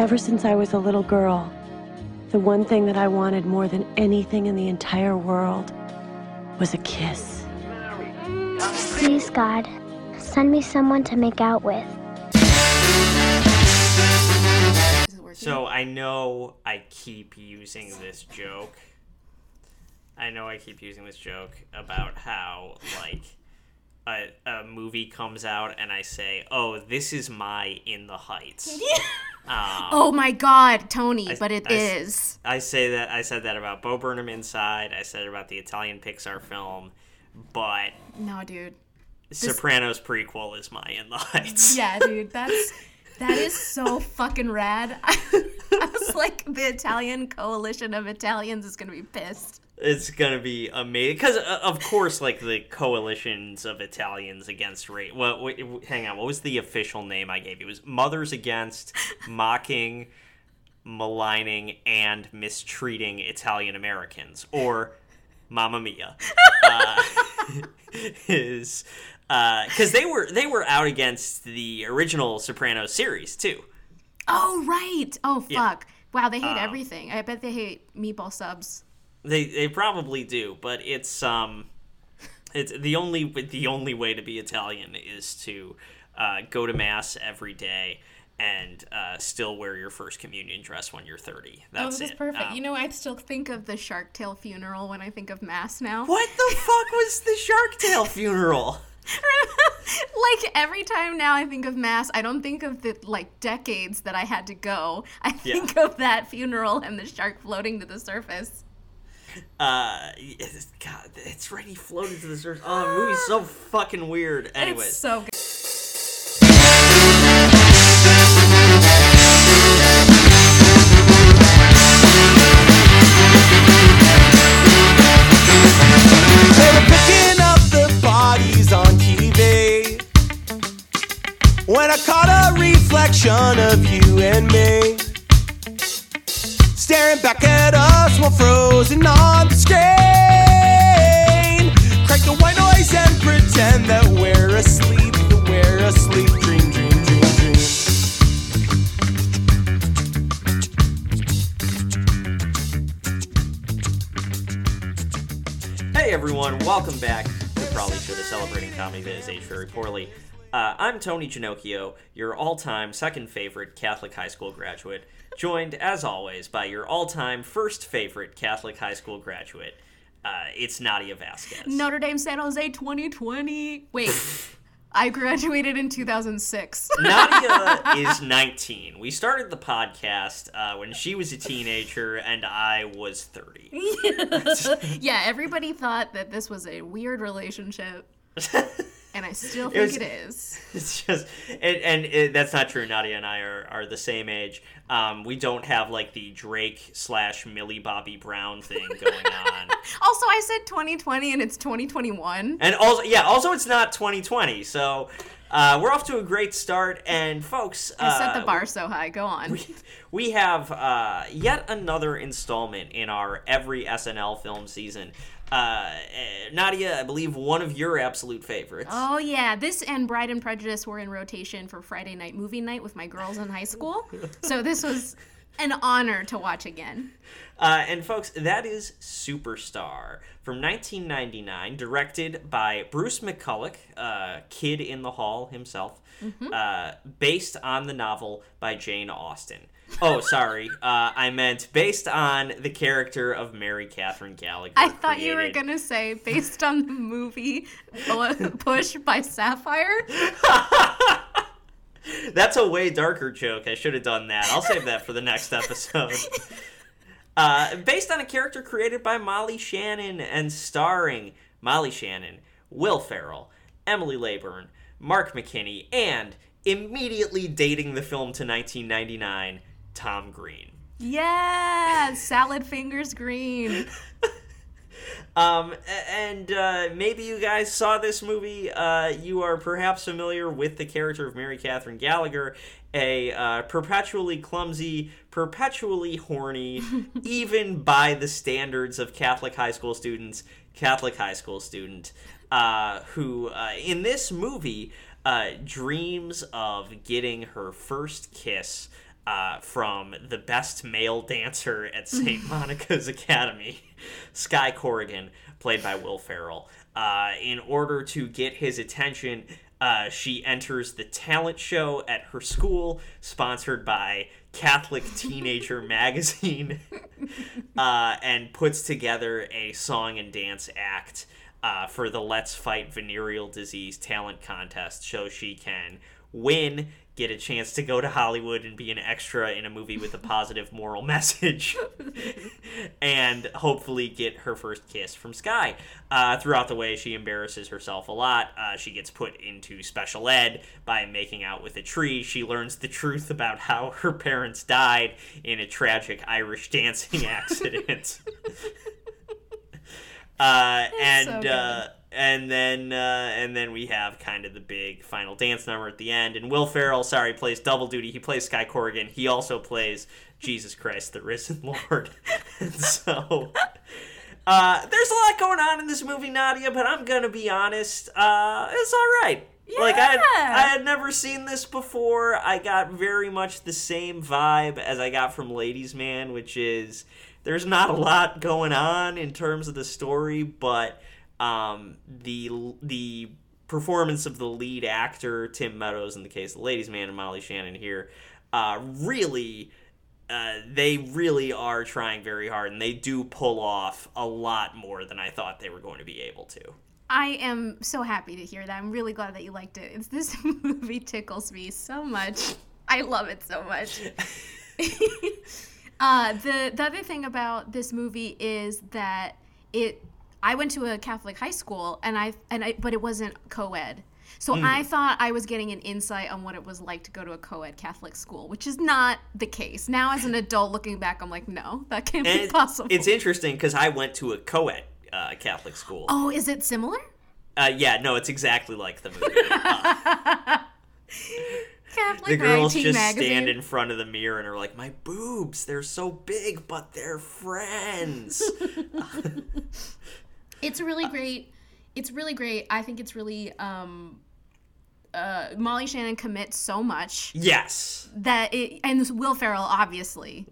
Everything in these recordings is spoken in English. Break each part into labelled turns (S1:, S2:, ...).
S1: Ever since I was a little girl, the one thing that I wanted more than anything in the entire world was a kiss.
S2: Please, God, send me someone to make out with.
S3: Is it working?
S4: So I know I keep using this joke. I know I keep using this joke about how like a, a movie comes out and I say, "Oh, this is my In the Heights." um,
S3: oh my God, Tony!
S4: I-
S3: but it
S4: I s-
S3: is.
S4: I say that I said that about Bo Burnham Inside. I said it about the Italian Pixar film, but
S3: No, dude.
S4: Sopranos prequel is my In the Heights.
S3: Yeah, dude, that's that is so fucking rad. I, was like, the Italian coalition of Italians is gonna be pissed.
S4: It's gonna be amazing because, of course, like the coalitions of Italians against race. Well, wait, hang on. What was the official name I gave you? It was Mothers Against Mocking, Maligning, and Mistreating Italian Americans, or Mamma Mia. Uh, is because they were they were out against the original Sopranos series too.
S3: Oh right. Oh
S4: Yeah.
S3: fuck. Wow, they hate
S4: Um,
S3: everything. I bet they hate meatball subs.
S4: They they probably do, but it's um, it's the only the only way to be Italian is to uh, go to mass every day and uh, still wear your first communion dress when you're 30. That's
S3: oh, that's
S4: it.
S3: perfect.
S4: Um,
S3: you know, I still think of the Shark Tale funeral when I think of mass now.
S4: what the fuck was the Shark Tale funeral?
S3: like every time now I think of mass, I don't think of the like decades that I had to go. I
S4: Yeah.
S3: think of that funeral and the shark floating to the surface.
S4: Uh, it's, God, it's already floated to the surface. Oh, the movie's so fucking weird. Anyways,
S3: It's so good.
S5: They were picking up the bodies on TV. When I caught a reflection of you and me. Staring back at us while frozen on the screen. Crank the white noise and pretend that we're asleep. We're asleep. Dream, dream, dream, dream.
S4: Hey everyone, welcome back to Probably Shoulda Celebrating Comedy That Is Aged Very Poorly. Uh, I'm Tony Ginocchio, your all-time second favorite Catholic high school graduate, joined as always by your all-time first favorite Catholic high school graduate. Uh, it's Nadia Vasquez.
S3: Notre Dame San Jose 2020. Wait. I graduated in 2006.
S4: Nadia is 19. We started the podcast uh, when she was a teenager and I was 30.
S3: yeah, everybody thought that this was a weird relationship, and I still
S4: It
S3: think
S4: was-
S3: it is.
S4: It's just, and, and it, that's not true. Nadia and I are, are the same age. Um, we don't have like the Drake slash Millie Bobby Brown thing going on.
S3: Also, I said 2020 and it's 2021.
S4: and also, yeah, also it's not 2020. So uh, we're off to a great start. And folks,
S3: I set the
S4: uh,
S3: bar so high. Go on.
S4: we have uh, yet another installment in our every SNL film season. Uh, eh, Nadia, I believe one of your absolute favorites.
S3: Oh yeah, this and Bride and Prejudice were in rotation for Friday night movie night with my girls in high school. So this was an honor to watch again.
S4: Uh, and folks, that is Superstar from 1999, directed by Bruce McCulloch, uh, Kid in the Hall himself, uh, based on the novel by Jane Austen. Oh, sorry, uh, I meant based on the character of Mary Catherine Gallagher.
S3: I thought you were gonna say based on the movie Push by Sapphire.
S4: That's a way darker joke. I should have done that. I'll save that for the next episode. Uh, based on a character created by Molly Shannon and starring Molly Shannon, Will Ferrell, Emmy Laybourne, Mark McKinney, and immediately dating the film to 1999, Tom Green.
S3: Yeah, salad fingers green.
S4: Um, and uh, maybe you guys saw this movie. Uh, you are perhaps familiar with the character of Mary Catherine Gallagher, a uh, perpetually clumsy, perpetually horny, even by the standards of Catholic high school students, Catholic high school student, uh, who uh, in this movie uh, dreams of getting her first kiss. Uh, from the best male dancer at St. Monica's Academy, Sky Corrigan, played by Will Ferrell. Uh, in order to get his attention, uh, she enters the talent show at her school, sponsored by Catholic Teenager Magazine, uh, and puts together a song and dance act uh, for the Let's Fight Venereal Disease talent contest so she can win, get a chance to go to Hollywood and be an extra in a movie with a positive moral message, and hopefully get her first kiss from Sky. Uh, throughout the way, she embarrasses herself a lot. Uh, she gets put into special ed by making out with a tree. She learns the truth about how her parents died in a tragic Irish dancing accident. Uh, and
S3: so
S4: uh, and then uh, and then we have kind of the big final dance number at the end. And Will Ferrell, sorry, plays double duty. He plays Sky Corrigan. He also plays Jesus Christ, the Risen Lord. and so. Uh, there's a lot going on in this movie, Nadia, but I'm gonna be honest. Uh, it's all right. Like I. I had never seen this before. I got very much the same vibe as I got from Ladies Man, which is there's not a lot going on in terms of the story, but um, the the performance of the lead actor Tim Meadows in the case of the Ladies Man and Molly Shannon here uh, really uh, they really are trying very hard and they do pull off a lot more than I thought they were going to be able to.
S3: I am so happy to hear that. I'm really glad that you liked it. It's, this movie tickles me so much. I love it so much. uh, the the other thing about this movie is that it. I went to a Catholic high school, and I and I, but it wasn't co-ed. So I thought I was getting an insight on what it was like to go to a co-ed Catholic school, which is not the case. Now, as an adult looking back, I'm like, no, that can't
S4: And
S3: be possible.
S4: it's interesting because I went to a co-ed uh, Catholic school.
S3: oh, is it similar?
S4: Uh, yeah, no, it's exactly like the movie. Uh,
S3: Catholic
S4: the girls just
S3: magazine.
S4: stand in front of the mirror and are like, "My boobs, they're so big, but they're friends."
S3: It's really great. It's really great. I think it's really um uh Molly Shannon commits so much
S4: yes.
S3: that it and Will Ferrell obviously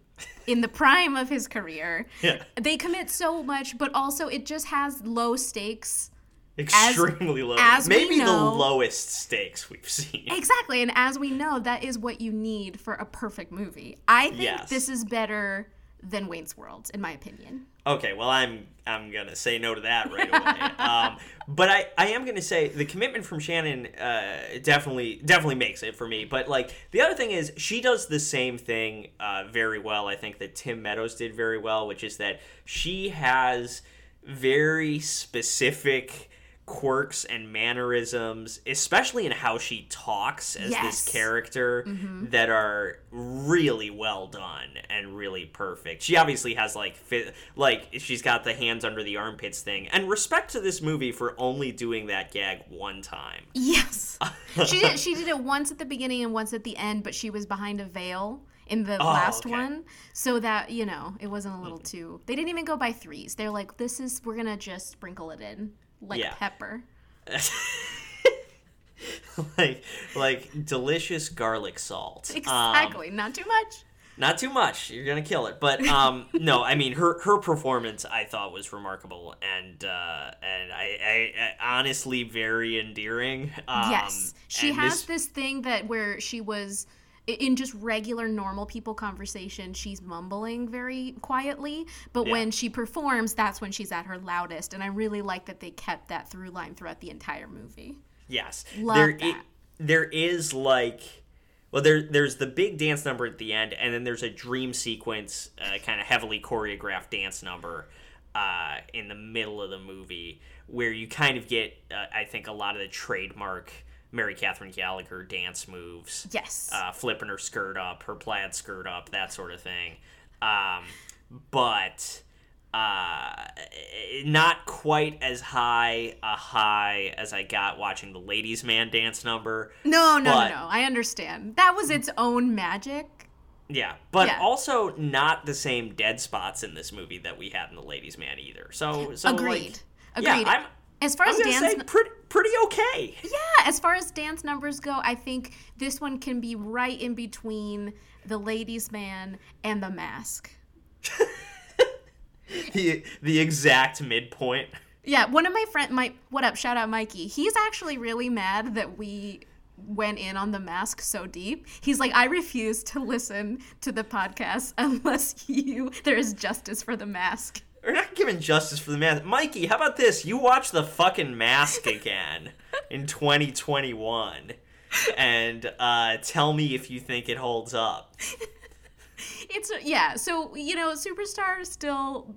S3: in the prime of his career.
S4: Yeah.
S3: They commit so much, but also it just has low stakes.
S4: Extremely low.
S3: as we
S4: Maybe the lowest stakes we've seen.
S3: Exactly, and as we know, that is what you need for a perfect movie. I think
S4: Yes.
S3: this is better than Wayne's World, in my opinion.
S4: Okay, well, I'm I'm gonna say no to that right away. um, but I, I am gonna say the commitment from Shannon uh, definitely definitely makes it for me. But like the other thing is she does the same thing uh, very well. I think that Tim Meadows did very well, which is that she has very specific quirks and mannerisms, especially in how she talks as
S3: Yes.
S4: this character, mm-hmm. that are really well done and really perfect. She obviously has like fi- like she's got the hands under the armpits thing, and respect to this movie for only doing that gag one time.
S3: Yes. she did she did it once at the beginning and once at the end, but she was behind a veil in the oh, last
S4: okay.
S3: one. So that, you know, it wasn't a little mm-hmm. too They didn't even go by threes. They're like this is we're going to just sprinkle it in like
S4: Yeah.
S3: pepper.
S4: like like delicious garlic salt. Um,
S3: Exactly. Not too much.
S4: not too much you're gonna kill it but um no i mean her her performance i thought was remarkable and uh and i i, I honestly very endearing um
S3: yes. She has
S4: this-
S3: this thing that where she was in just regular normal people conversation she's mumbling very quietly but
S4: Yeah.
S3: when she performs that's when she's at her loudest and i really like that they kept that through line throughout the entire movie
S4: yes
S3: Love
S4: there
S3: that.
S4: there is like well there there's the big dance number at the end and then there's a dream sequence uh, kind of heavily choreographed dance number uh, in the middle of the movie where you kind of get uh, i think a lot of the trademark mary catherine gallagher dance moves
S3: yes
S4: uh, flipping her skirt up, her plaid skirt up, that sort of thing. Um, but uh, not quite as high a high as I got watching the ladies' man dance number.
S3: No, no,
S4: But-
S3: no, no. I understand. That was its own magic.
S4: Yeah, but
S3: Yeah.
S4: also not the same dead spots in this movie that we had in the ladies' man either. So, so
S3: Agreed.
S4: Like,
S3: Agreed.
S4: Yeah, I'm
S3: As far
S4: I'm
S3: as dance,
S4: say pretty pretty okay.
S3: yeah, as far as dance numbers go, I think this one can be right in between the Ladies' Man and the Mask.
S4: The the exact midpoint.
S3: Yeah, one of my friend, my what up? Shout out Mikey. He's actually really mad that we went in on the mask so deep. He's like, I refuse to listen to the podcast unless you there is justice for the mask.
S4: We're not giving justice for the man. Mikey, how about this? You watch the fucking mask again in 2021 and uh, tell me if you think it holds up.
S3: It's yeah. So you know, Superstar is still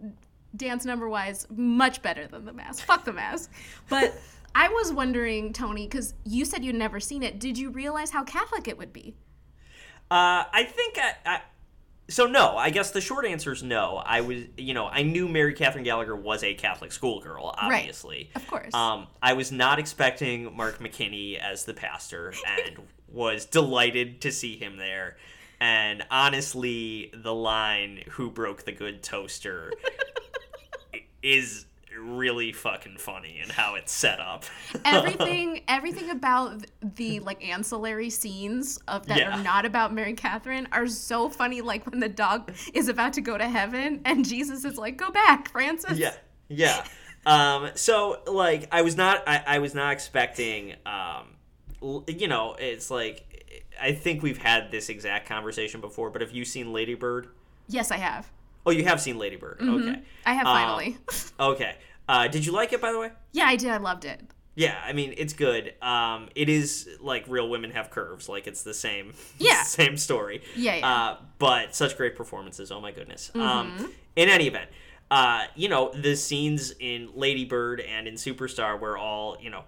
S3: dance number wise much better than the mask. Fuck the mask. But I was wondering, Tony, because you said you'd never seen it. Did you realize how Catholic it would be?
S4: Uh, I think I, I. So no, I guess the short answer is no. I was, you know, I knew Mary Catherine Gallagher was a Catholic schoolgirl, obviously.
S3: Of course.
S4: Um, I was not expecting Mark McKinney as the pastor, and was delighted to see him there. And honestly, the line "Who broke the good toaster" is really fucking funny and how it's set up.
S3: everything everything about the like ancillary scenes of that
S4: Yeah.
S3: are not about Mary Catherine are so funny like when the dog is about to go to heaven and Jesus is like go back Francis
S4: yeah yeah um so like i was not i, I was not expecting um you know it's like i think we've had this exact conversation before but have you seen ladybird
S3: yes I have
S4: oh you have seen ladybird okay.
S3: I have
S4: Um,
S3: finally.
S4: okay. Uh did you like it by the way?
S3: Yeah I did. I loved it.
S4: Yeah i mean it's good. Um it is like real women have curves. Like it's the same
S3: Yeah.
S4: same story.
S3: Yeah, yeah.
S4: uh but such great performances. Oh my goodness. Um in any event uh you know the scenes in ladybird and in superstar where all you know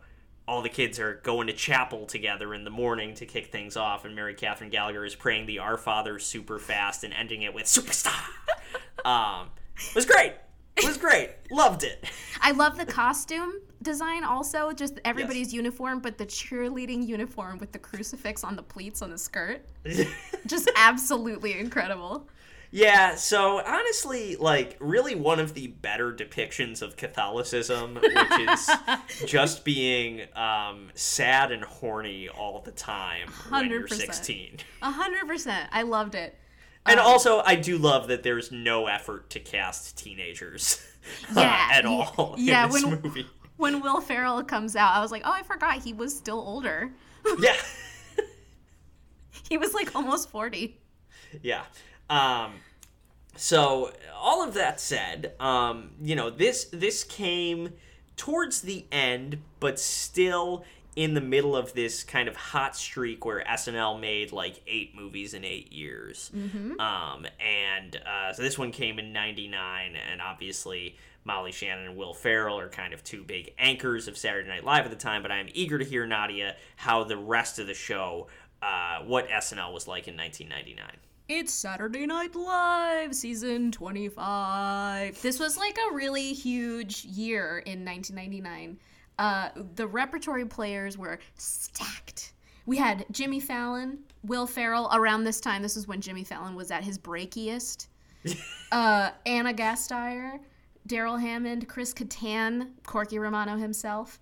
S4: all the kids are going to chapel together in the morning to kick things off and mary catherine gallagher is praying the our father super fast and ending it with superstar um it was great. It was great. Loved it.
S3: I love the costume design also just everybody's uniform but the cheerleading uniform with the crucifix on the pleats on the skirt. Just absolutely incredible.
S4: Yeah, so honestly, like, really one of the better depictions of Catholicism, which is just being um, sad and horny all the time when you're 16.
S3: a hundred percent. I loved it
S4: And
S3: Um,
S4: also, I do love that there's no effort to cast teenagers uh,
S3: Yeah,
S4: at all
S3: yeah,
S4: in this
S3: when-
S4: movie.
S3: when Will Ferrell comes out, I was like, oh, I forgot he was still older.
S4: Yeah.
S3: he was like almost 40.
S4: Yeah. Um, so all of that said, um, you know, this this came towards the end, but still in the middle of this kind of hot streak where SNL made like eight movies in eight years. Um, and uh, so this one came in '99, and obviously Molly Shannon and Will Ferrell are kind of two big anchors of Saturday Night Live at the time. But I'm eager to hear Nadia how the rest of the show, uh, what SNL was like in 1999.
S3: It's Saturday Night Live, season 25. This was like a really huge year in 1999. Uh, the repertory players were stacked. We had Jimmy Fallon, Will Ferrell around this time. This is when Jimmy Fallon was at his breakiest. uh, Anna Gasteyer, Darrell Hammond, Chris Kattan, Corky Romano himself,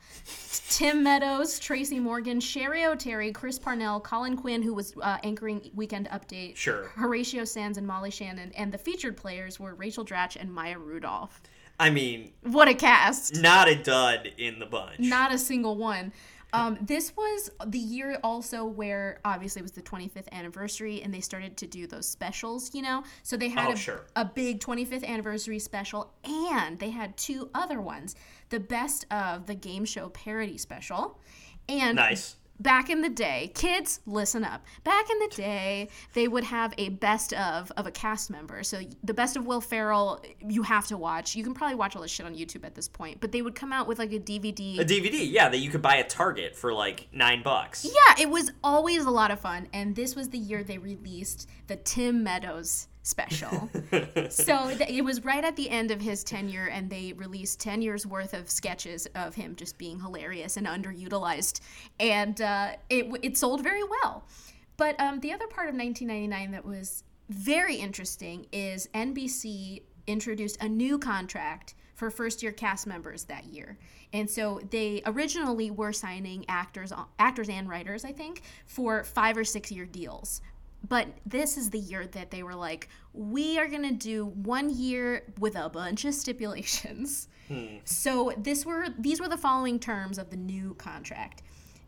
S3: Tim Meadows, Tracy Morgan, Cheri Oteri, Chris Parnell, Colin Quinn, who was uh, anchoring Weekend Update,
S4: Sure.
S3: Horatio Sanz, and Molly Shannon, and the featured players were Rachel Dratch and Maya Rudolph.
S4: I mean,
S3: What a cast!
S4: not a dud in the bunch.
S3: Not a single one. Um, this was the year also where obviously it was the 25th anniversary and they started to do those specials, you know? So they had
S4: Oh,
S3: a,
S4: sure.
S3: a big 25th anniversary special and they had two other ones the best of the game show parody special. And
S4: Nice.
S3: Back in the day, kids, listen up. Back in the day, they would have a best of of a cast member. So the best of Will Ferrell, you have to watch. You can probably watch all this shit on YouTube at this point. But they would come out with like a DVD.
S4: A DVD, yeah, that you could buy at Target for like nine bucks.
S3: Yeah, it was always a lot of fun. And this was the year they released the Tim Meadows special. so th- it was right at the end of his tenure, and they released 10 years worth of sketches of him just being hilarious and underutilized. And uh, it, it sold very well. But um, the other part of 1999 that was very interesting is NBC introduced a new contract for first year cast members that year. And so they originally were signing actors actors and writers, I think, for 5 or 6 year deals. But this is the year that they were like, we are going to do one year with a bunch of stipulations. Hmm. So this were these were the following terms of the new contract.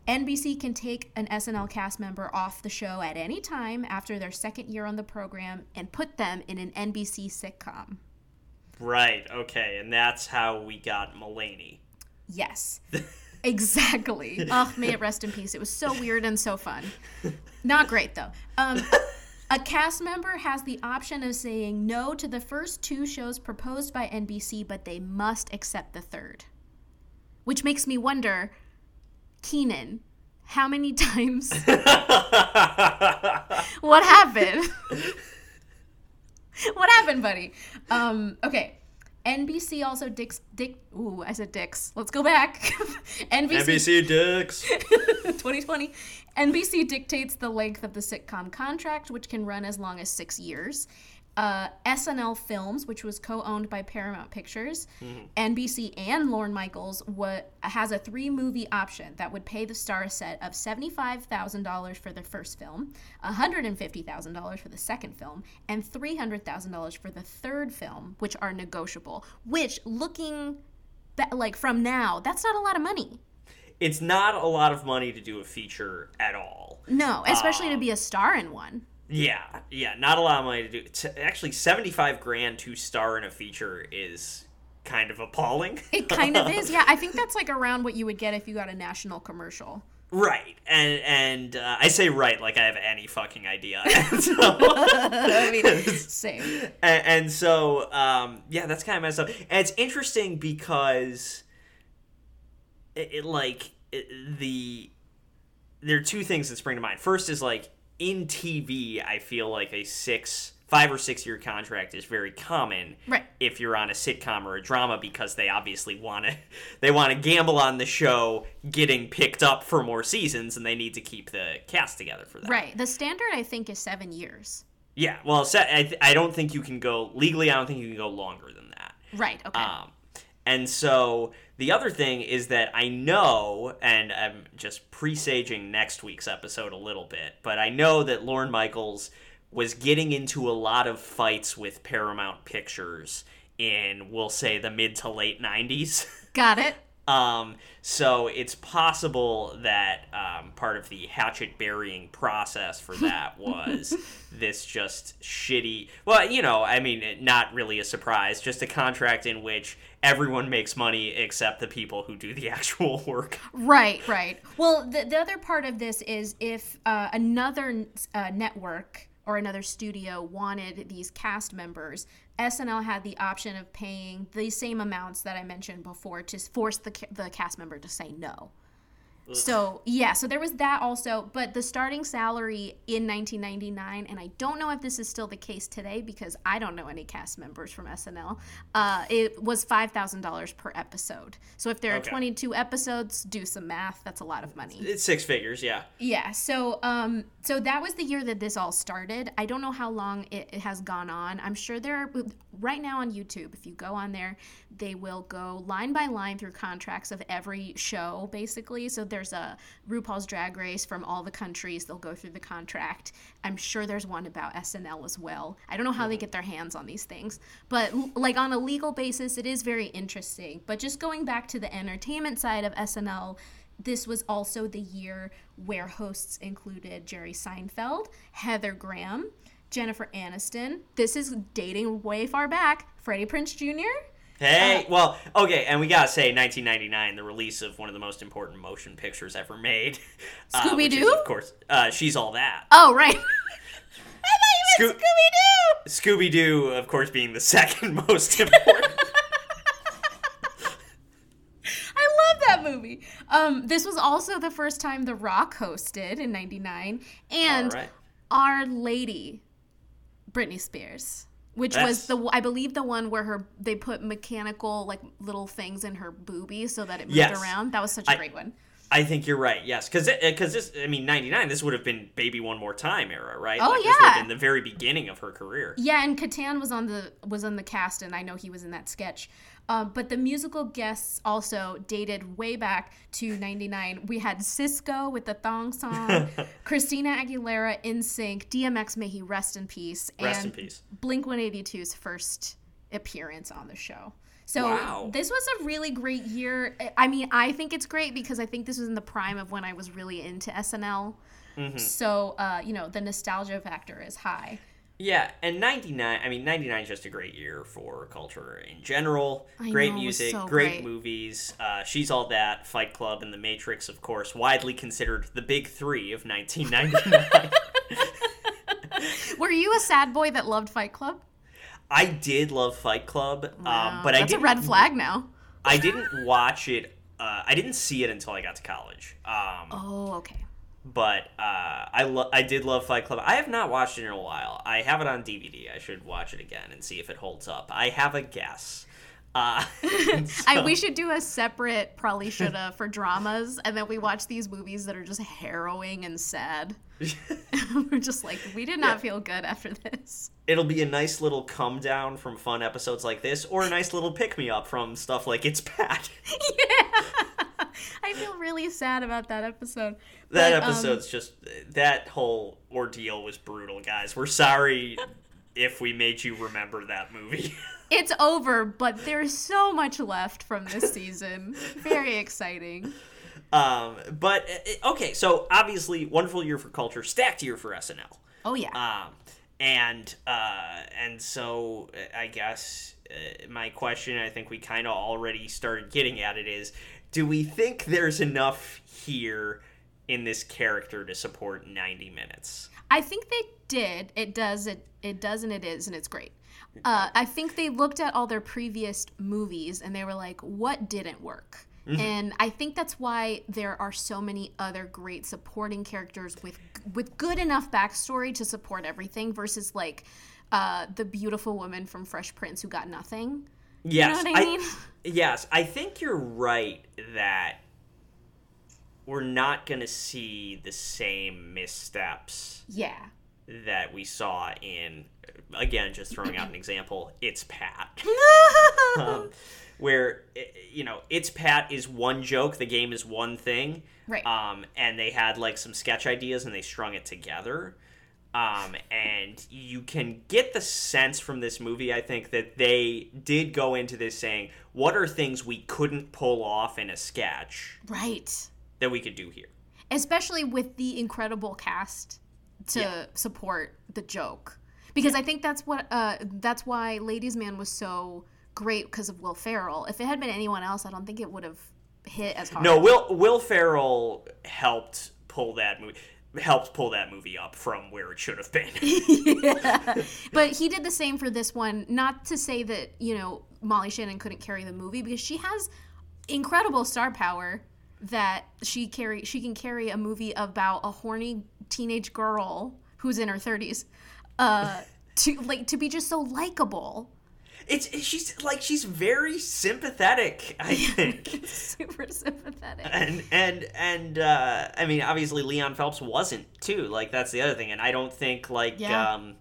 S3: NBC can take an SNL cast member off the show at any time after their second year on the program and put them in an NBC sitcom.
S4: Right. Okay, and that's how we got Mulaney.
S3: Yes. exactly. Oh, may it rest in peace. It was so weird and so fun. Not great though. Um, a cast member has the option of saying no to the first two shows proposed by NBC, but they must accept the third. Which makes me wonder, Kenan, how many times? what happened? what happened, buddy? Um, okay. NBC also dicks dick. Ooh, I said dicks. Let's go back. NBC,
S4: NBC Dicks.
S3: 2020. NBC dictates the length of the sitcom contract, which can run as long as six years. Uh, SNL Films, which was co-owned by Paramount Pictures, NBC and Lorne Michaels, wa- has a three-movie option that would pay the star a set of seventy-five thousand dollars for the first film, hundred and fifty thousand dollars for the second film, and three hundred thousand dollars for the third film, which are negotiable. Which, looking ba- like from now, that's not a lot of money.
S4: It's not a lot of money to do a feature at all.
S3: No, especially to be a star in one.
S4: Yeah, yeah, not a lot of money to do. T- actually, seventy-five grand to star in a feature is kind of appalling.
S3: It kind of is. Yeah, I think that's like around what you would get if you got a national commercial.
S4: right, and and uh, I say right like I have any fucking idea. And so,
S3: I mean, same.
S4: and, and so um, yeah, that's kind of messed up. And it's interesting because it, it like it, the there are two things that spring to mind. First is like in TV, I feel like a six, five or six year contract is very common.
S3: Right.
S4: If you're on a sitcom or a drama, because they obviously want to, they want to gamble on the show getting picked up for more seasons, and they need to keep the cast together for that.
S3: Right. The standard, I think, is seven years.
S4: Yeah. Well, I, I don't think you can go legally. I don't think you can go longer than that.
S3: Right. Okay.
S4: Um, and so the other thing is that I know, and I'm just presaging next week's episode a little bit, but I know that Lorne Michaels was getting into a lot of fights with Paramount Pictures in, we'll say, the mid to late 90s.
S3: Got it.
S4: Um, so it's possible that um, part of the hatchet burying process for that was this just shitty. Well, you know, I mean, not really a surprise, just a contract in which everyone makes money except the people who do the actual work.
S3: Right. Right. Well, the, the other part of this is if uh, another uh, network or another studio wanted these cast members, SNL had the option of paying the same amounts that I mentioned before to force the the cast member to say no. So yeah, so there was that also, but the starting salary in 1999, and I don't know if this is still the case today because I don't know any cast members from SNL. Uh, it was five thousand dollars per episode. So if there are
S4: Okay.
S3: 22 episodes, do some math. That's a lot of money.
S4: It's six figures, yeah.
S3: Yeah. So um, so that was the year that this all started. I don't know how long it, it has gone on. I'm sure there are right now on YouTube. If you go on there, they will go line by line through contracts of every show, basically. So there's a RuPaul's Drag Race from all the countries. They'll go through the contract. I'm sure there's one about SNL as well. I don't know how they get their hands on these things, but like on a legal basis, it is very interesting. But just going back to the entertainment side of SNL, this was also the year where hosts included Jerry Seinfeld, Heather Graham, Jennifer Aniston. This is dating way far back. Freddie Prinze Jr.
S4: Hey, well, okay, and we gotta say, 1999, the release of one of the most important motion pictures ever made. uh,
S3: Scooby-Doo?
S4: of course, uh, She's All That.
S3: Oh, right.
S4: Scoo-
S3: Scooby Doo.
S4: Scooby Doo, of course, being the second most important.
S3: I love that movie. Um, this was also the first time The Rock hosted in '99, and
S4: right.
S3: Our Lady, Britney Spears, which
S4: That's-
S3: was the I believe the one where her they put mechanical like little things in her boobie so that it moved
S4: Yes.
S3: around. That was such a
S4: I-
S3: great one.
S4: I think you're right. Yes, because because eh, this, I mean, '99. This would have been Baby One More Time era, right?
S3: Oh,
S4: like, This would have
S3: yeah.
S4: been the very beginning of her career.
S3: Yeah, and Kattan was on the was on the cast, and I know he was in that sketch. Um, but the musical guests also dated way back to '99. We had Sisqó with the thong song, Christina Aguilera NSYNC, DMX may he rest in peace,
S4: Rest in
S3: and
S4: peace.
S3: Blink 182's first appearance on the show. So
S4: Wow.
S3: this was a really great year. I mean, I think it's great because I think this was in the prime of when I was really into SNL.
S4: Mm-hmm.
S3: So uh, you know, the nostalgia factor is high.
S4: Yeah, and '99. I mean, '99 is just a great year for culture in general.
S3: I
S4: great
S3: know,
S4: music,
S3: so
S4: great,
S3: great.
S4: movies. Uh, She's all that, Fight Club, and The Matrix, of course, widely considered the big three of 1999.
S3: Were you a sad boy that loved Fight Club?
S4: I did love Fight Club, um, but I
S3: That's a
S4: didn't.
S3: red flag now.
S4: I didn't watch it. Uh, I didn't see it until I got to college. Um,
S3: Oh, okay.
S4: But uh, I lo- I did love Fight Club. I have not watched it in a while. I have it on DVD. I should watch it again and see if it holds up. I have a guess. Uh,
S3: I we should do a separate probably shoulda for dramas, and then we watch these movies that are just harrowing and sad. We're just like, we did not feel good after this.
S4: it'll be a nice little come down from fun episodes like this, or a nice little pick me up from stuff like It's Pat.
S3: Yeah, I feel really sad about that episode.
S4: That
S3: But, um,
S4: episode's just that whole ordeal was brutal, guys. We're sorry if we made you remember that movie.
S3: it's over, but there's so much left from this season. Very exciting.
S4: um, but uh, okay, so obviously, wonderful year for culture, stacked year for SNL.
S3: Oh yeah.
S4: Um, and uh, and so uh, I guess uh, my question, I think we kind of already started getting at it, is do we think there's enough here in this character to support 90 minutes?
S3: I think they did. It does. It it does, and it is, and it's great. Uh, I think they looked at all their previous movies and they were like, "What didn't work?" And I think that's why there are so many other great supporting characters with with good enough backstory to support everything, versus like uh, the beautiful woman from Fresh Prince who got nothing.
S4: Yes,
S3: what I mean?
S4: yes, I think you're right that we're not going to see the same missteps
S3: Yeah.
S4: that we saw in again just throwing out an example it's pat um, where you know it's pat is one joke the game is one thing
S3: Right.
S4: um, and they had like some sketch ideas and they strung it together um, and you can get the sense from this movie i think that they did go into this saying what are things we couldn't pull off in a sketch
S3: Right.
S4: That we could do here.
S3: Especially with the incredible cast to
S4: Yeah.
S3: support the joke. Because i think that's what uh that's why ladies man was so great because of will ferrell. If it had been anyone else i don't think it would have hit as hard.
S4: No, Will Will Ferrell helped pull that movie helped pull that movie up from where it should have been.
S3: but he did the same for this one. Not to say that you know molly shannon couldn't carry the movie because she has incredible star power that she carry she can carry a movie about a horny teenage girl who's in her 30s uh to like to be just so likable
S4: it's she's like she's very sympathetic, I think.
S3: super sympathetic
S4: and and and uh I mean obviously Leon Phelps wasn't too. Like that's the other thing. And I don't think like
S3: Yeah.
S4: um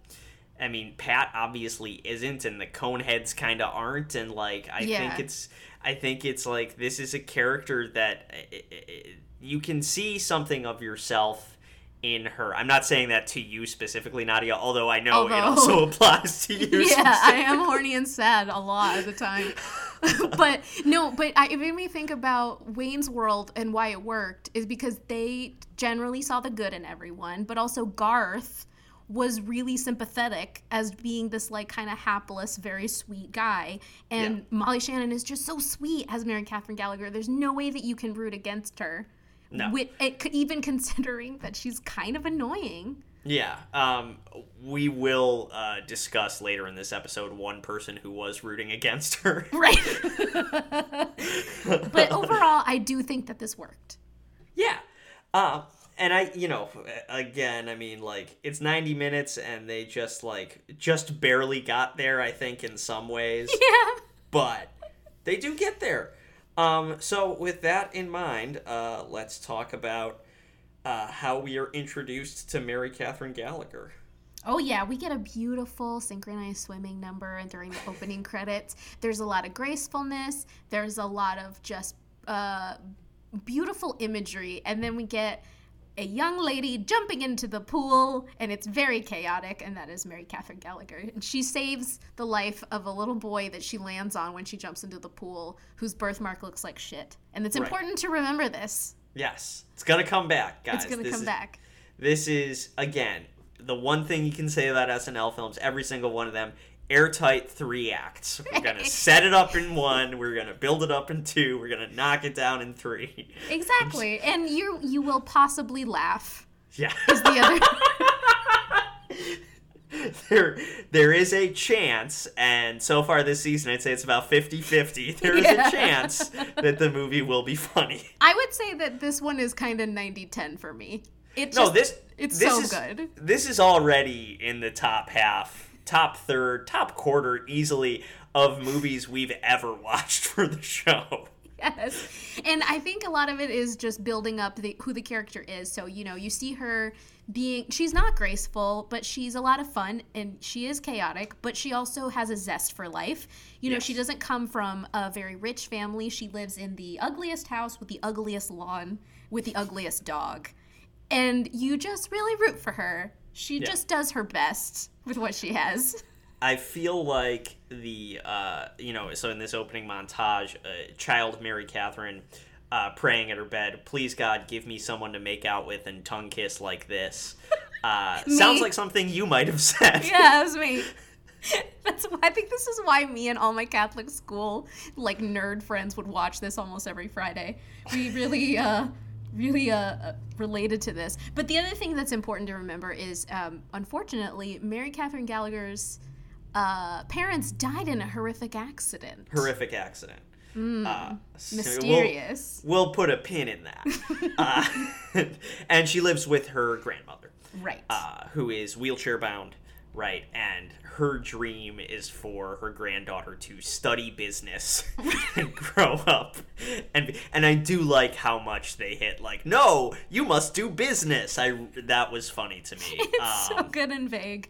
S4: I mean Pat obviously isn't and the Coneheads kind of aren't and like I
S3: Yeah.
S4: think it's I think it's like this is a character that uh, uh, you can see something of yourself in her. I'm not saying that to you specifically, Nadia, although I know it also applies to you.
S3: yeah i am horny and sad a lot of the time but no but I, it made me think about wayne's world and why it worked is because they generally saw the good in everyone but also garth was really sympathetic as being this like kind of hapless very sweet guy and
S4: Yeah.
S3: molly shannon is just so sweet as mary catherine gallagher there's no way that you can root against her
S4: No.
S3: With, it, even considering that she's kind of annoying
S4: Yeah, um, we will uh, discuss later in this episode one person who was rooting against her.
S3: Right. but overall, I do think that this worked.
S4: yeah, um, and I, you know, again, I mean, like it's ninety minutes, and they just like just barely got there. I think in some ways,
S3: Yeah.
S4: but they do get there. Um, so with that in mind, uh, let's talk about uh, how we are introduced to Mary Catherine Gallagher.
S3: Oh yeah, we get a beautiful synchronized swimming number and during the opening credits. There's a lot of gracefulness. There's a lot of just uh, beautiful imagery, and then we get a young lady jumping into the pool, and it's very chaotic, and that is Mary Catherine Gallagher. And she saves the life of a little boy that she lands on when she jumps into the pool, whose birthmark looks like shit. And it's
S4: Right.
S3: important to remember this.
S4: Yes, it's gonna come back, guys.
S3: It's gonna come
S4: is-
S3: back.
S4: This is again the one thing you can say about SNL films. Every single one of them, airtight three acts. We're gonna set it up in one. We're gonna build it up in two. We're gonna knock it down in three.
S3: Exactly. and you you will possibly laugh.
S4: Yeah.
S3: Is the other
S4: there there is a chance and so far this season i'd say it's about 50-50 there is
S3: Yeah.
S4: a chance that the movie will be funny
S3: I would say that this one is kind of 90-10 for me. It
S4: no
S3: just,
S4: this
S3: it's
S4: this
S3: so
S4: is,
S3: good.
S4: this is already in the top half top third top quarter easily of movies we've ever watched for the show
S3: Yes. And I think a lot of it is just building up the, who the character is. So, you know, you see her being, she's not graceful, but she's a lot of fun and she is chaotic, but she also has a zest for life. You know,
S4: Yes.
S3: she doesn't come from a very rich family. She lives in the ugliest house with the ugliest lawn with the ugliest dog. And you just really root for her. She
S4: Yeah.
S3: just does her best with what she has.
S4: I feel like the uh, you know so in this opening montage, uh, child Mary Catherine uh, praying at her bed, please God, give me someone to make out with and tongue kiss like this. Uh, sounds like something you might have said.
S3: Yeah, that was me. That's why I think this is why me and all my Catholic school like nerd friends would watch this almost every Friday. We really uh really uh uh, related to this. But the other thing that's important to remember is um unfortunately Mary Catherine Gallagher's uh parents died in a horrific accident.
S4: Horrific accident. Uh, so we'll-
S3: Mysterious.
S4: We'll, put a pin in that. uh, and she lives with her grandmother.
S3: right.
S4: uh, who is wheelchair bound, right? And her dream is for her granddaughter to study business and grow up. And and I do like how much they hit like, no, you must do business. I that was funny to me.
S3: it's so
S4: Um,
S3: good and vague.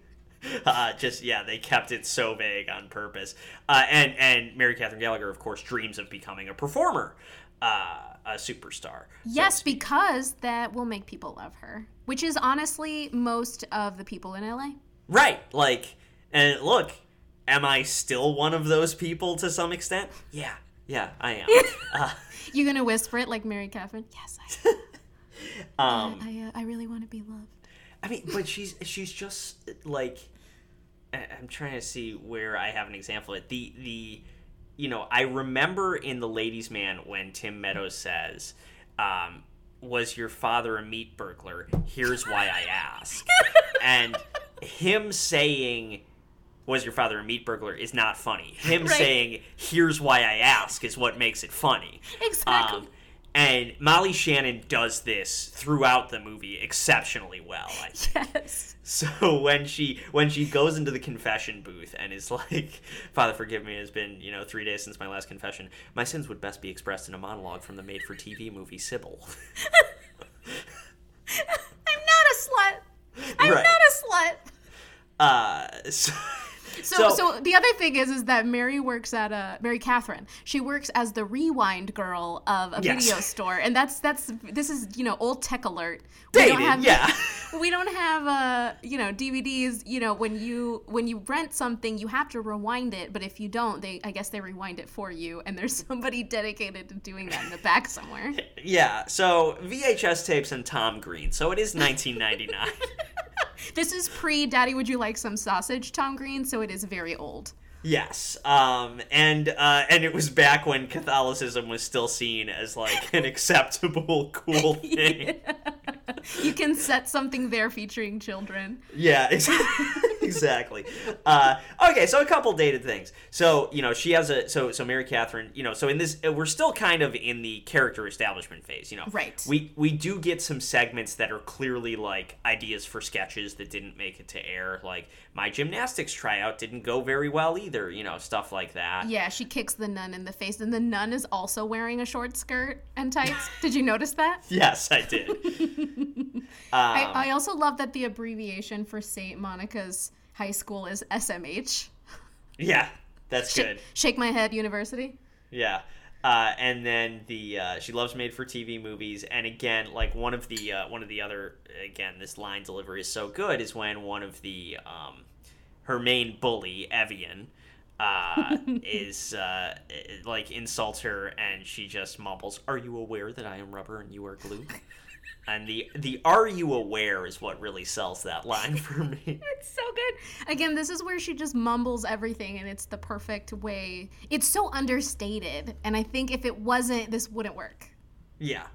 S4: uh, just yeah, they kept it so vague on purpose. Uh, and and Mary Catherine Gallagher, of course, dreams of becoming a performer, uh, a superstar.
S3: Yes,
S4: speak.
S3: because that will make people love her, which is honestly most of the people in LA.
S4: Right. Like, and look, am I still one of those people to some extent? Yeah. Yeah, I am. uh,
S3: You gonna whisper it like Mary Catherine? Yes, I.
S4: um,
S3: I, uh, I really want to be loved.
S4: I mean, but she's she's just like I- I'm trying to see where I have an example of it. The the you know, I remember in The Ladies Man when Tim Meadows says, um, was your father a meat burglar? Here's why I ask. and him saying was your father a meat burglar is not funny. Him
S3: Right.
S4: saying here's why I ask is what makes it funny.
S3: Exactly.
S4: Um, and Molly Shannon does this throughout the movie exceptionally well. I think.
S3: yes.
S4: So when she when she goes into the confession booth and is like, "Father, forgive me. It has been you know three days since my last confession. My sins would best be expressed in a monologue from the made-for-TV movie Sybil."
S3: I'm not a slut. I'm
S4: Right.
S3: not a slut.
S4: uh, so,
S3: So, so, the other thing is, is that Mary works at a Mary Catherine. She works as the rewind girl of a
S4: Yes.
S3: video store, and that's that's this is you know old tech alert. We
S4: Dated,
S3: don't have,
S4: yeah.
S3: we don't have uh you know DVDs. You know when you when you rent something, you have to rewind it, but if you don't, they I guess they rewind it for you, and there's somebody dedicated to doing that in the back somewhere.
S4: yeah, so VHS tapes and Tom Green. So it is 1999.
S3: This is pre Daddy Would You Like Some Sausage, Tom Green, so it is very old.
S4: Yes, um, and uh, and it was back when Catholicism was still seen as like an acceptable, cool thing.
S3: You can set something there featuring children.
S4: Yeah, exactly. Uh, okay, so a couple dated things. So you know, she has a so so Mary Catherine. You know, so in this, we're still kind of in the character establishment phase. You know,
S3: Right.
S4: We we do get some segments that are clearly like ideas for sketches that didn't make it to air. Like my gymnastics tryout didn't go very well either. You know, stuff like that.
S3: Yeah, she kicks the nun in the face, and the nun is also wearing a short skirt and tights. Did you notice that?
S4: Yes, I did.
S3: I,
S4: Um,
S3: I also love that the abbreviation for St. Monica's high school is SMH.
S4: yeah, that's
S3: Sh-
S4: good.
S3: Shake My Head University.
S4: Yeah. Uh, and then the uh, she loves made for TV movies, and again, like one of the uh, one of the other again, this line delivery is so good is when one of the um, her main bully Evian uh, is uh, like insults her, and she just mumbles, "Are you aware that I am rubber and you are glue?" And the the "Are you aware?" is what really sells that line for me.
S3: It's so good. Again, this is where she just mumbles everything, and it's the perfect way. It's so understated, and I think if it wasn't, this wouldn't work.
S4: Yeah.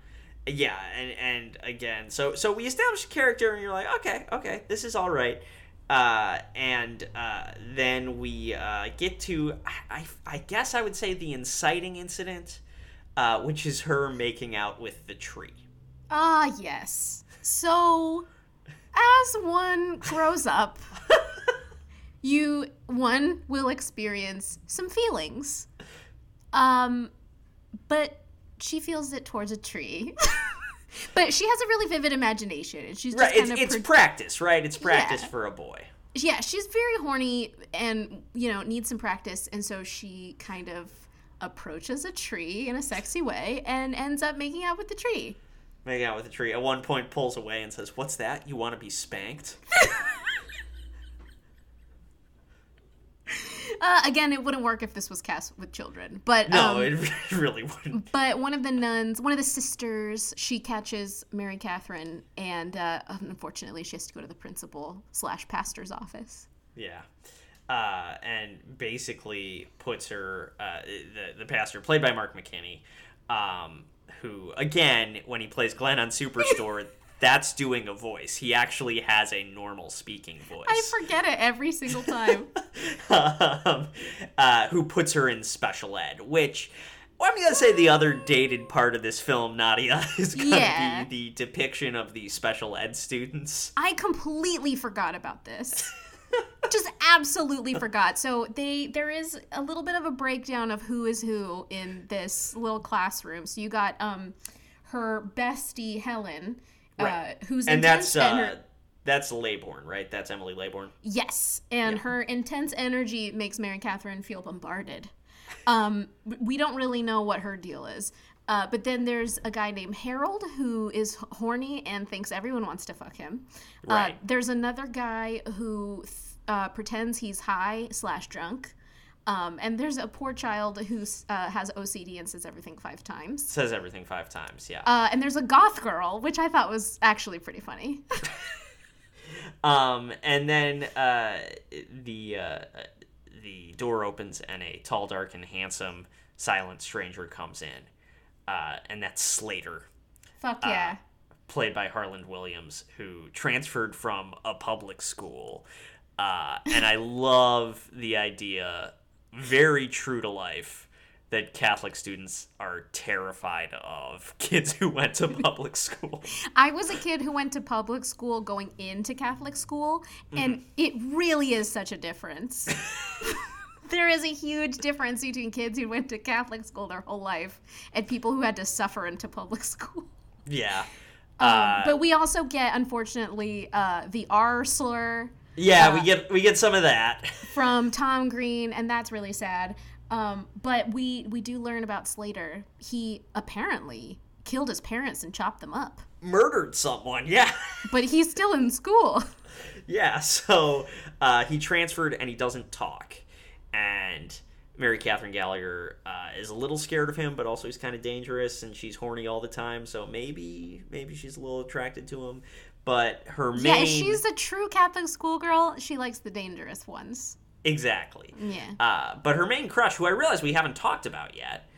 S4: Yeah, and and again, so so we establish a character and you're like, okay, okay, this is all right. Uh, and uh, then we uh, get to, I, I guess I would say the inciting incident, uh, which is her making out with the tree.
S3: Ah, yes. So, as one grows up, you one will experience some feelings. Um, but she feels it towards a tree. but she has a really vivid imagination, and she's just
S4: Right, it's, it's practice, right? It's practice
S3: Yeah.
S4: for a boy.
S3: yeah, she's very horny and you know needs some practice, and so she kind of approaches a tree in a sexy way and ends up making out with the tree.
S4: Making out with a tree. At one point, pulls away and says, "What's that? You want to be spanked?"
S3: Uh, again, it wouldn't work if this was cast with children, but
S4: No,
S3: um,
S4: it really wouldn't.
S3: but one of the nuns, one of the sisters, she catches Mary Catherine, and uh, unfortunately, she has to go to the principal slash pastor's office.
S4: Yeah. Uh, and basically puts her, uh, the, the pastor, played by Mark McKinney, um, who, again, when he plays Glenn on Superstore, that's doing a voice. He actually has a normal speaking voice.
S3: I forget it every single time.
S4: um, uh, who puts her in special ed, which well, I'm gonna say the other dated part of this film, Nadia, is gonna
S3: Yeah.
S4: be the depiction of the special ed students.
S3: I completely forgot about this. Just absolutely forgot. So they there is a little bit of a breakdown of who is who in this little classroom. So you got um her bestie Helen,
S4: Right.
S3: uh, who's
S4: and that's uh,
S3: and her-
S4: that's Laybourne, right? That's Emmy Laybourne.
S3: yes, and her intense energy makes Mary Catherine feel bombarded. Um, we don't really know what her deal is. Uh, but then there's a guy named Harold who is horny and thinks everyone wants to fuck him. Uh, there's another guy who uh, pretends he's high slash drunk. Um, and there's a poor child who uh, has OCD and says everything five times.
S4: Says everything five times. Yeah.
S3: Uh, and there's a goth girl, which I thought was actually pretty funny.
S4: Um, and then uh, the uh, the door opens and a tall, dark, and handsome, silent stranger comes in, uh, and that's Slater,
S3: Fuck yeah.
S4: played by Harland Williams, who transferred from a public school. Uh, and I love the idea, very true to life, that Catholic students are terrified of kids who went to public school.
S3: I was a kid who went to public school going into Catholic school, and
S4: Mm-hmm.
S3: it really is such a difference. there is a huge difference between kids who went to Catholic school their whole life and people who had to suffer into public school.
S4: Yeah.
S3: Um,
S4: Uh,
S3: but we also get, unfortunately, uh, the R slur
S4: yeah,
S3: uh,
S4: we get we get some of that.
S3: from Tom Green, and that's really sad. Um, but we we do learn about Slater. He apparently killed his parents and chopped them up,
S4: Murdered someone. Yeah.
S3: but he's still in school.
S4: Yeah, so uh, he transferred and he doesn't talk. And Mary Catherine Gallagher uh, is a little scared of him, but also he's kind of dangerous and she's horny all the time. So maybe maybe she's a little attracted to him. But her main
S3: Yeah, she's a true Catholic schoolgirl. She likes the dangerous ones.
S4: exactly.
S3: Yeah.
S4: Uh, but her main crush, who I realize we haven't talked about yet,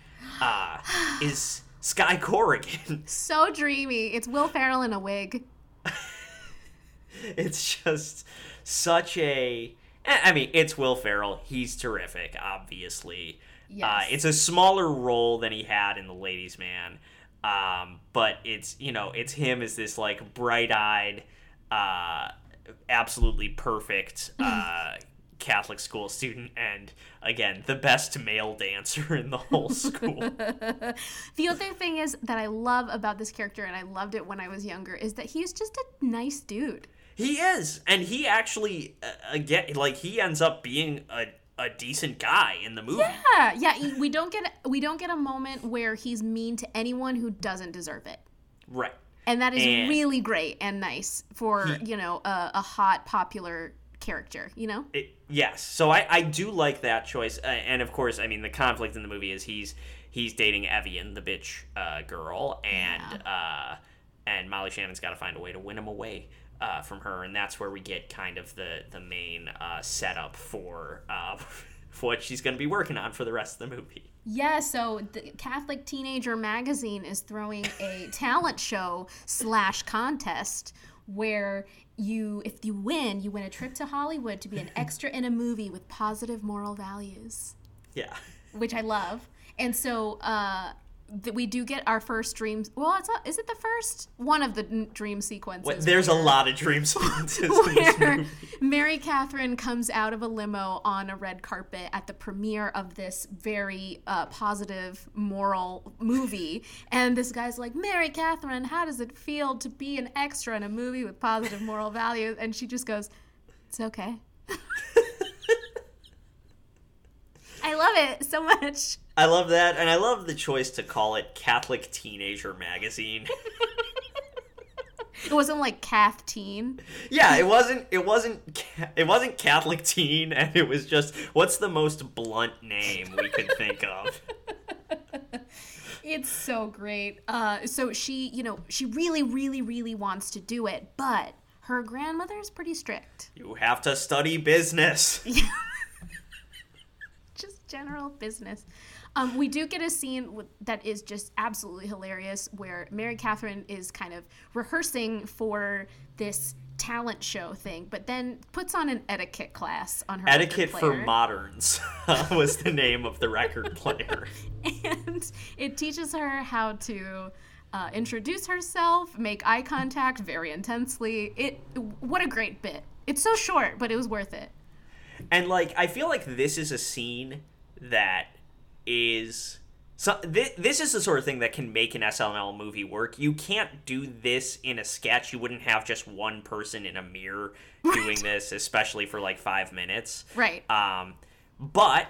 S4: uh, is Sky Corrigan.
S3: So dreamy. It's Will Ferrell in a wig.
S4: it's just such a. eh, I mean, it's Will Ferrell. He's terrific, obviously. Uh,
S3: Yes.
S4: it's a smaller role than he had in The Ladies' Man, um, but it's you know it's him as this like bright-eyed, uh, absolutely perfect uh, Catholic school student, and again the best male dancer in the whole school.
S3: The other thing is that I love about this character, and I loved it when I was younger, is that he's just a nice dude.
S4: He is, and he actually uh, again like he ends up being a, a decent guy in the movie.
S3: Yeah, yeah. We don't get we don't get a moment where he's mean to anyone who doesn't deserve it,
S4: Right.
S3: and that is
S4: And-
S3: really great and nice for you know a, a hot popular character. You know.
S4: It, yes. So I, I do like that choice, uh, and of course, I mean the conflict in the movie is he's he's dating Evian, the bitch uh, girl, and uh, and Molly Shannon's got to find a way to win him away. Uh, from her, and that's where we get kind of the the main uh, setup for uh, for what she's going to be working on for the rest of the movie.
S3: Yeah, so the Catholic Teenager magazine is throwing a talent show slash contest where you, if you win, you win a trip to Hollywood to be an extra in a movie with positive moral values,
S4: Yeah.
S3: which I love. And so uh, th- we do get our first dream. Well, it's not, is it the first? One of the dream sequences.
S4: What, there's a lot of dream sequences in this
S3: where
S4: movie.
S3: Mary Catherine comes out of a limo on a red carpet at the premiere of this very uh, positive, moral movie. And this guy's like, Mary Catherine, how does it feel to be an extra in a movie with positive moral values? And she just goes, It's okay. I love it so much.
S4: I love that, and I love the choice to call it Catholic Teenager Magazine.
S3: It wasn't like Cath Teen.
S4: yeah, it wasn't. It wasn't. It wasn't Catholic Teen, and it was just what's the most blunt name we could think of.
S3: It's so great. Uh, so she, you know, she really, really, really wants to do it, but her grandmother is pretty strict.
S4: You have to study business.
S3: Just general business. Um, we do get a scene with, that is just absolutely hilarious where Mary Catherine is kind of rehearsing for this talent show thing, but then puts on an etiquette class on her
S4: Etiquette for. Moderns was the name of the record player.
S3: and it teaches her how to uh, introduce herself, make eye contact very intensely. It what a great bit. It's so short, but it was worth it.
S4: And like, I feel like this is a scene that is so. Th- this is the sort of thing that can make an SNL movie work. You can't do this in a sketch. You wouldn't have just one person in a mirror doing this, especially for like five minutes.
S3: Right.
S4: Um, but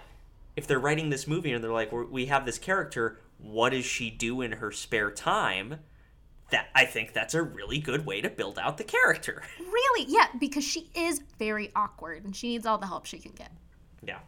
S4: if they're writing this movie and they're like, "We're- we have this character, what does she do in her spare time? That I think that's a really good way to build out the character.
S3: really? Yeah, because she is very awkward and she needs all the help she can get.
S4: Yeah.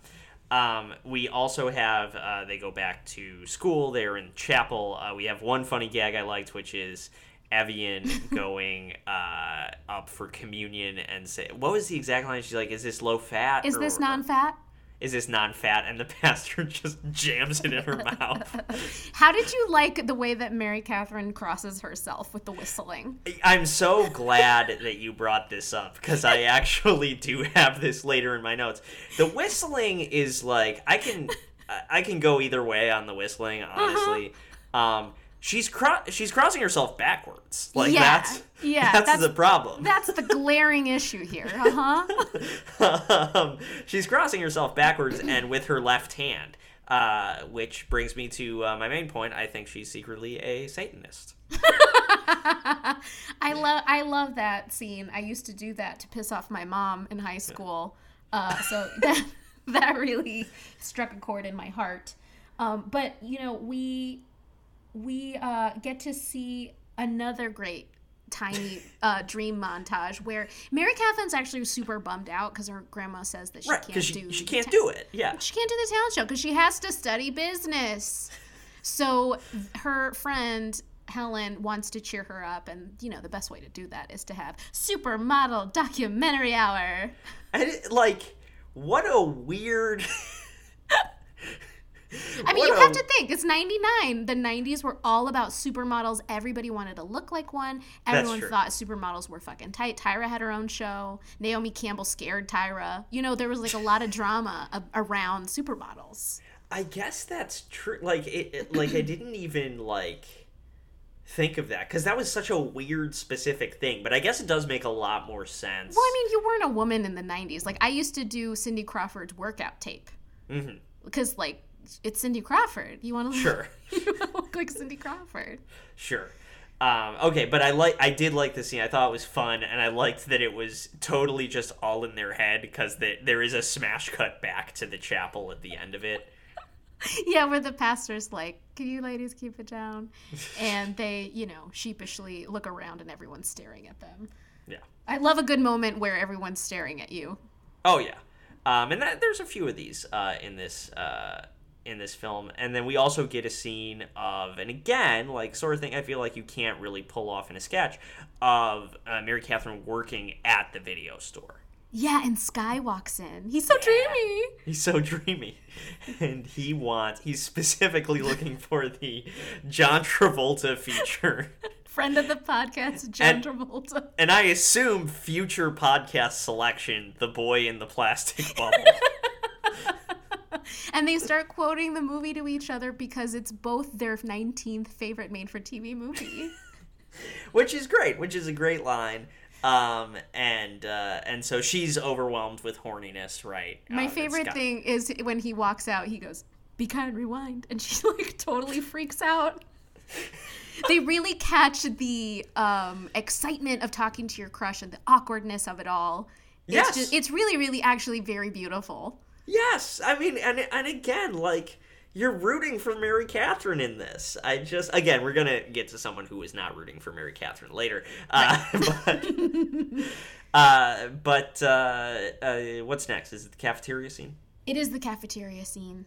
S4: Um, we also have, uh, they go back to school. They're in chapel. Uh, we have one funny gag I liked, which is Evian going uh, up for communion and say, what was the exact line? She's like, is this low fat?
S3: Is
S4: or-
S3: this non-fat?
S4: Is this non fat? And the pastor just jams it in her mouth.
S3: How did you like the way that Mary Catherine crosses herself with the whistling?
S4: I'm so glad that you brought this up because I actually do have this later in my notes. The whistling is like I can I- I can go either way on the whistling, honestly. Um, she's cro- she's crossing herself backwards. Like
S3: Yeah,
S4: that's
S3: yeah,
S4: that's,
S3: that's-
S4: the problem.
S3: That's the glaring issue here. Uh-huh.
S4: um, she's crossing herself backwards and with her left hand. Uh, which brings me to uh, my main point. I think she's secretly a Satanist.
S3: I love I love that scene. I used to do that to piss off my mom in high school. Uh, so that that really struck a chord in my heart. Um, but you know, we we uh, get to see another great tiny uh, dream montage where Mary Catherine's actually super bummed out because her grandma says that she
S4: Right,
S3: can't
S4: she,
S3: do
S4: she can't
S3: ta-
S4: do it. Yeah.
S3: she can't do the talent show because she has to study business. So her friend Helen wants to cheer her up, and you know the best way to do that is to have supermodel documentary hour.
S4: And it, like, what a weird.
S3: I mean,
S4: What
S3: you
S4: a-
S3: have to think it's '99. The '90s were all about supermodels. Everybody wanted to look like one. Everyone thought supermodels were fucking tight. Tyra had her own show. Naomi Campbell scared Tyra. You know, there was like a lot of drama a- around supermodels.
S4: I guess that's true. Like it, it- like I didn't even like think of that because that was such a weird specific thing. But I guess it does make a lot more sense.
S3: Well, I mean, you weren't a woman in the '90s. Like I used to do Cindy Crawford's workout tape
S4: mm-hmm.
S3: because, like, it's Cindy Crawford. You want to
S4: Sure.
S3: you want to look like Cindy Crawford.
S4: Sure. Um, okay, but I like I did like the scene. I thought it was fun, and I liked that it was totally just all in their head because the, there is a smash cut back to the chapel at the end of it.
S3: Yeah, where the pastor's like, "Can you ladies keep it down?" And they, you know, sheepishly look around and everyone's staring at them.
S4: Yeah.
S3: I love a good moment where everyone's staring at you.
S4: Oh yeah, um, and that, there's a few of these uh, in this uh, in this film, and then we also get a scene of, and again, like sort of thing I feel like you can't really pull off in a sketch of uh, Mary Catherine working at the video store.
S3: Yeah, and Sky walks in. He's so dreamy.
S4: He's so dreamy, and he wants. He's specifically looking for the John Travolta feature.
S3: Friend of the podcast, John
S4: And-
S3: Travolta.
S4: And I assume future podcast selection, The Boy in the Plastic Bubble.
S3: And they start quoting the movie to each other because it's both their 19th favorite made for TV movie.
S4: which is great, which is a great line. Um, and uh, and so she's overwhelmed with horniness, right?
S3: My
S4: Um,
S3: favorite
S4: Scott-
S3: thing is when he walks out, he goes, Be kind, rewind. And she like totally freaks out. they really catch the um, excitement of talking to your crush and the awkwardness of it all. It's
S4: Yes.
S3: just, it's really, really actually very beautiful.
S4: Yes, I mean, and and again, like you're rooting for Mary Catherine in this. I just again, we're gonna get to someone who is not rooting for Mary Catherine later. Uh, but uh, but uh, uh, what's next? Is it the cafeteria scene?
S3: It is the cafeteria scene.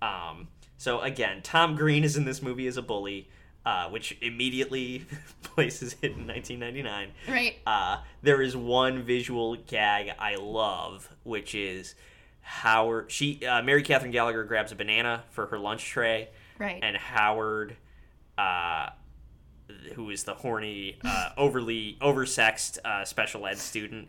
S4: Um, so again, Tom Green is in this movie as a bully, uh, which immediately places it in 1999.
S3: Right.
S4: Uh, there is one visual gag I love, which is Howard. She uh, Mary Catherine Gallagher grabs a banana for her lunch tray,
S3: Right.
S4: and Howard, uh, who is the horny, uh, overly oversexed uh, special ed student,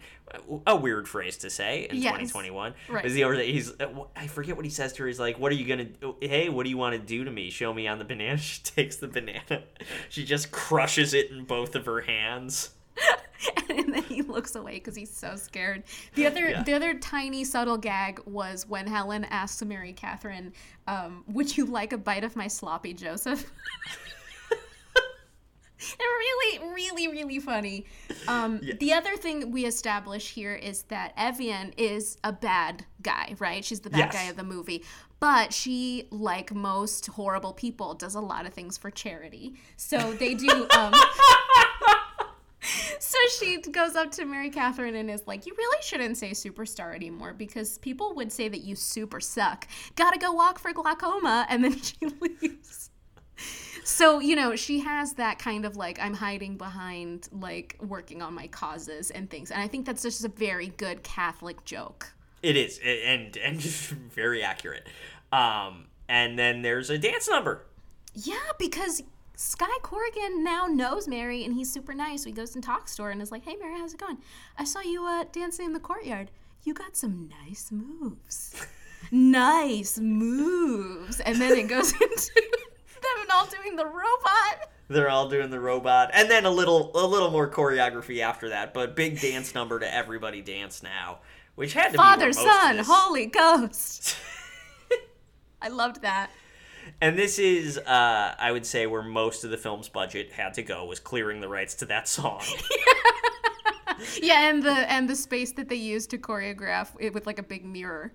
S4: a weird phrase to say in
S3: Yes.
S4: 2021.
S3: Right.
S4: Is he over? He's uh, I forget what he says to her. He's like, "What are you gonna? Hey, what do you want to do to me? Show me on the banana." She takes the banana. She just crushes it in both of her hands.
S3: and then he looks away because he's so scared. The other,
S4: Yeah.
S3: the other tiny subtle gag was when Helen asks Mary Catherine, um, "Would you like a bite of my sloppy Joseph?" Really, really, really funny. Um, The other thing we establish here is that Evian is a bad guy, right? She's the bad
S4: Yes.
S3: guy of the movie. But she, like most horrible people, does a lot of things for charity. So they do. Um, so she goes up to Mary Catherine and is like, You really shouldn't say superstar anymore because people would say that you super suck. Gotta go walk for glaucoma. And then she leaves. So, you know, she has that kind of like, I'm hiding behind like working on my causes and things. And I think that's just a very good Catholic joke.
S4: It is, and and very accurate. Um, and then there's a dance number.
S3: Yeah, because Sky Corrigan now knows Mary and he's super nice. He goes and talks to her and is like, Hey, Mary, how's it going? I saw you uh, dancing in the courtyard. You got some nice moves. nice moves. And then it goes into them all doing the robot.
S4: They're all doing the robot, and then a little a little more choreography after that. But big dance number to everybody dance now, which had to be
S3: Father, Son, Holy Ghost. I loved that.
S4: And this is, uh, I would say, where most of the film's budget had to go was clearing the rights to that song.
S3: Yeah, and the and the space that they used to choreograph it with like a big mirror.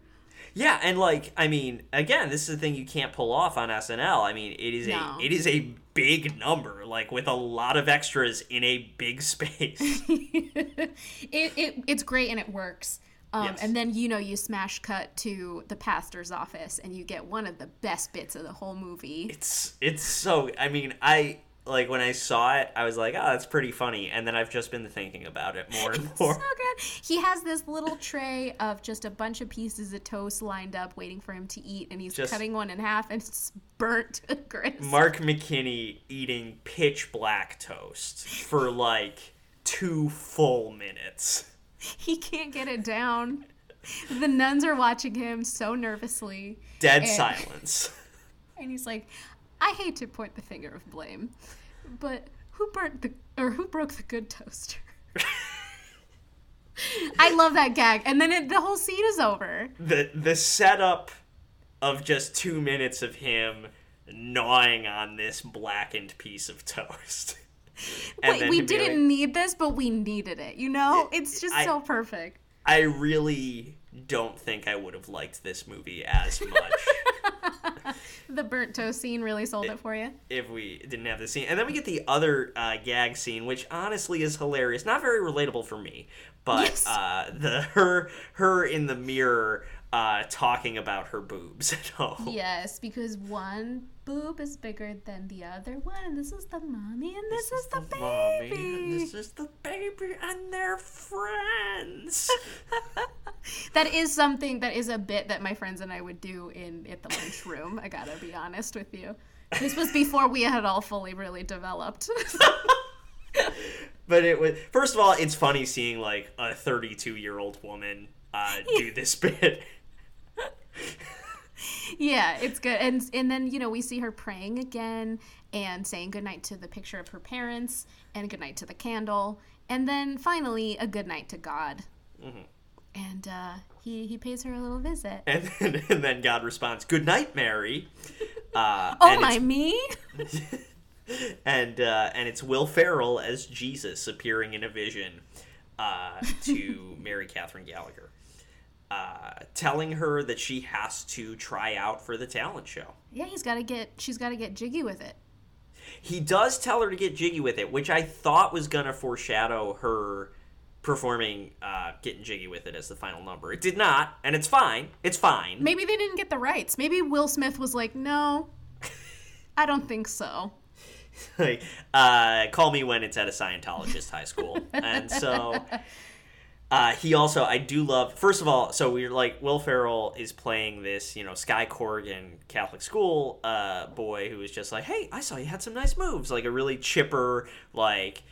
S4: yeah, and like, I mean, again, this is the thing you can't pull off on SNL. I mean, it is
S3: No.
S4: a it is a big number, like with a lot of extras in a big space.
S3: it, it it's great and it works. Um,
S4: Yes.
S3: And then you know you smash cut to the pastor's office and you get one of the best bits of the whole movie.
S4: it's it's so. I mean, I like when I saw it, I was like, "Oh, that's pretty funny," and then I've just been thinking about it more and more.
S3: so good. He has this little tray of just a bunch of pieces of toast lined up, waiting for him to eat, and he's
S4: Just-
S3: cutting one in half, and it's burnt to crisp.
S4: Mark McKinney eating pitch black toast for like two full minutes.
S3: he can't get it down. The nuns are watching him so nervously,
S4: Dead
S3: And-
S4: silence.
S3: and he's like, "I hate to point the finger of blame, but who burnt the or who broke the good toaster?" I love that gag, and then it, the whole scene is over.
S4: the the setup of just two minutes of him gnawing on this blackened piece of toast. And
S3: Wait, we didn't
S4: like,
S3: need this, but we needed it. You know, it's just
S4: I-
S3: so perfect.
S4: I really don't think I would have liked this movie as much
S3: The burnt toast scene really sold it for you.
S4: if we didn't have the scene. And then we get the other uh, gag scene, which honestly is hilarious. Not very relatable for me, but
S3: Yes.
S4: uh, the her her in the mirror uh, talking about her boobs at.
S3: Yes, because one boob is bigger than the other one, and this is the mommy, and this, is the,
S4: mommy,
S3: baby.
S4: and this is the baby, and they're friends.
S3: That is something that is a bit that my friends and I would do in at the lunchroom. I gotta be honest with you. This was before we had all fully really developed.
S4: but it was first of all, it's funny seeing like a 32 year old woman uh, do this bit.
S3: Yeah, it's good. And and then you know we see her praying again and saying goodnight to the picture of her parents and goodnight to the candle, and then finally a goodnight to God. And uh, he he pays her a little visit.
S4: And then, and then God responds, "Good night, Mary." Uh,
S3: Oh my me!
S4: and uh, and it's Will Ferrell as Jesus appearing in a vision uh, to Mary Catherine Gallagher, uh, telling her that she has to try out for the talent show.
S3: Yeah, he's got to get. She's got to get jiggy with it.
S4: He does tell her to get jiggy with it, which I thought was gonna foreshadow her performing uh, "Getting Jiggy with It" as the final number. It did not, and it's fine. It's fine.
S3: Maybe they didn't get the rights. Maybe Will Smith was like, "No, I don't think so."
S4: like, uh, call me when it's at a Scientologist high school. And so uh, he also, I do love, first of all, so we're like, Will Ferrell is playing this, you know, Sky Corrigan Catholic school uh, boy who is just like, hey, I saw you had some nice moves. Like a really chipper, like,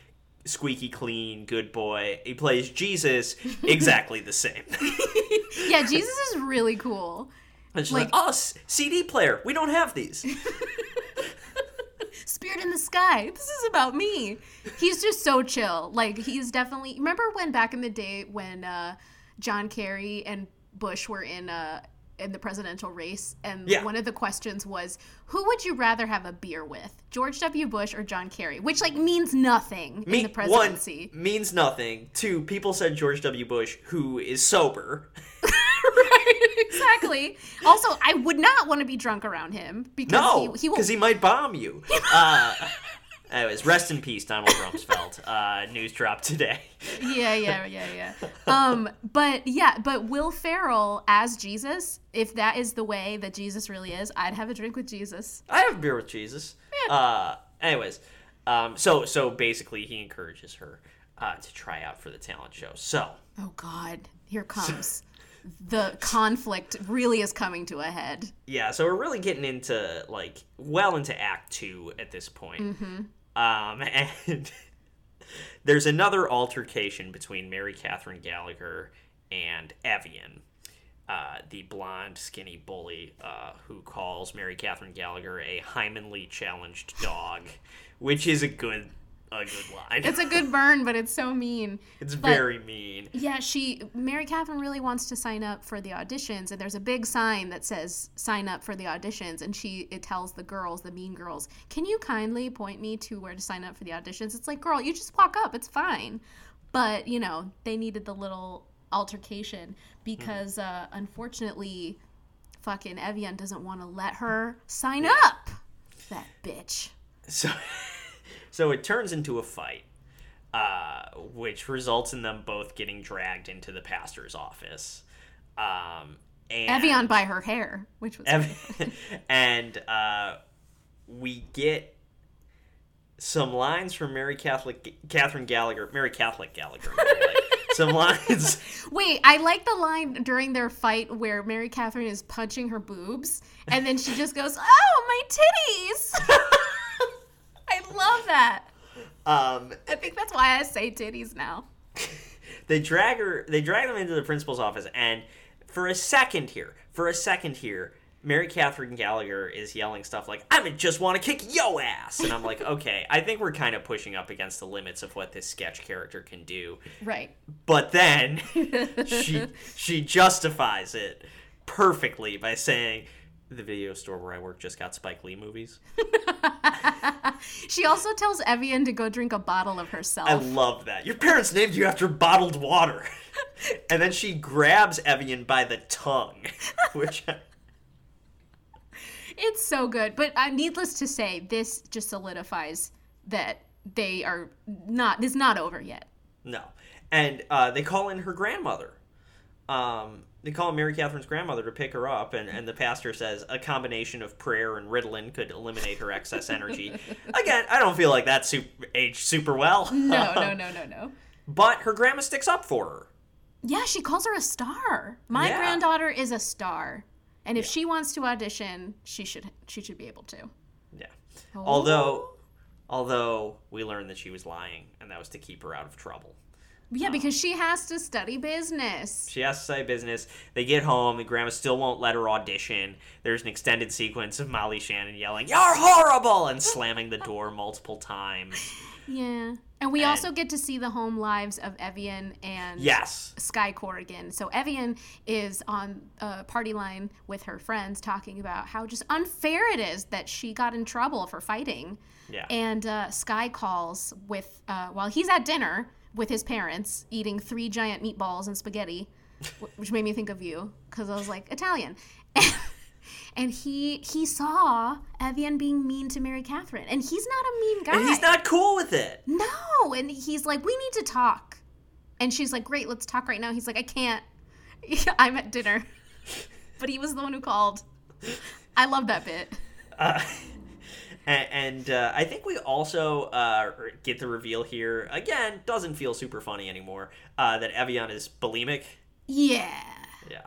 S4: squeaky clean, good boy. He plays Jesus exactly the same.
S3: Yeah, Jesus is really cool.
S4: And she's like,
S3: Like-
S4: oh, s- CD player. We don't have these.
S3: Spirit in the sky. This is about me. He's just so chill. Like he's definitely. Remember when back in the day when uh, John Kerry and Bush were in uh, in the presidential race, and
S4: Yeah.
S3: one of the questions was, "Who would you rather have a beer with, George W. Bush or John Kerry?" Which like means nothing
S4: Me-
S3: in the presidency.
S4: One means nothing. Two people said George W. Bush, who is sober.
S3: right, exactly. Also, I would not want to be drunk around him because
S4: No,
S3: he, he will
S4: because he, might bomb you. uh, anyways, rest in peace, Donald Rumsfeld. Uh, news drop today.
S3: yeah, yeah, yeah, yeah. Um, but yeah, but Will Ferrell as Jesus, if that is the way that Jesus really is, I'd have a drink with Jesus.
S4: I have a beer with Jesus. Uh, anyways, um, so so basically, he encourages her uh, to try out for the talent show. So
S3: Oh God, here comes the conflict. Really is coming to a head.
S4: yeah, so we're really getting into like well into Act Two at this point. Um, and there's another altercation between Mary Catherine Gallagher and Evian, uh, the blonde, skinny bully uh, who calls Mary Catherine Gallagher a hymenly challenged dog, which is a good a good line.
S3: It's a good burn, but it's so mean.
S4: It's
S3: but-
S4: very mean.
S3: Yeah, she Mary Catherine really wants to sign up for the auditions, and there's a big sign that says "sign up for the auditions," and she it tells the girls, the mean girls, "Can you kindly point me to where to sign up for the auditions?" It's like, girl, you just walk up, it's fine. But you know, they needed the little altercation because uh, unfortunately, fucking Evian doesn't want to let her sign up. That bitch.
S4: So, so it turns into a fight, uh, which results in them both getting dragged into the pastor's office. Um, and
S3: Evian by her hair, which was
S4: Ev- and uh, we get some lines from Mary Catholic Catherine Gallagher, Mary Catholic Gallagher. by the way. some lines.
S3: Wait, I like the line during their fight where Mary Catherine is punching her boobs, and then she just goes, "Oh, my titties!" I love that.
S4: Um,
S3: I think that's why I say titties now.
S4: they drag her they drag them into the principal's office and for a second here for a second here mary catherine gallagher is yelling stuff like i just want to kick yo ass and i'm like okay i think we're kind of pushing up against the limits of what this sketch character can do
S3: Right.
S4: but then she she justifies it perfectly by saying the video store where i work just got spike lee movies
S3: She also tells Evian to go drink a bottle of herself.
S4: I love that. Your parents named you after bottled water. and then she grabs Evian by the tongue, which
S3: It's so good. But uh, needless to say, this just solidifies that they are not, it's not over yet.
S4: no. And uh, they call in her grandmother. Um, they call Mary Catherine's grandmother to pick her up, and, and the pastor says a combination of prayer and Ritalin could eliminate her excess energy. Again, I don't feel like that super, aged super well.
S3: No, no, no, no, no.
S4: But her grandma sticks up for her.
S3: Yeah, she calls her a star. My
S4: Yeah.
S3: granddaughter is a star. And if she wants to audition, she should she should be able to.
S4: Yeah.
S3: Oh.
S4: Although, although we learned that she was lying, and that was to keep her out of trouble.
S3: Yeah, because she has to study business.
S4: She has to say business. They get home. and grandma still won't let her audition. There's an extended sequence of Molly Shannon yelling, "You're horrible!" and slamming the door multiple times.
S3: Yeah. And we
S4: And-
S3: also get to see the home lives of Evian and
S4: Yes.
S3: Sky Corrigan. So Evian is on a party line with her friends talking about how just unfair it is that she got in trouble for fighting.
S4: Yeah.
S3: And uh, Sky calls with uh, while he's at dinner with his parents eating three giant meatballs and spaghetti, which made me think of you because I was like Italian. And he he saw Evian being mean to Mary Catherine, and he's not a mean guy.
S4: And he's not cool with it.
S3: No, and he's like, we need to talk. And she's like, great, let's talk right now. He's like, I can't. I'm at dinner. But he was the one who called. I love that bit.
S4: Uh, and and uh, I think we also uh, get the reveal here. Again, doesn't feel super funny anymore. Uh, that Evian is bulimic.
S3: Yeah.
S4: Yeah.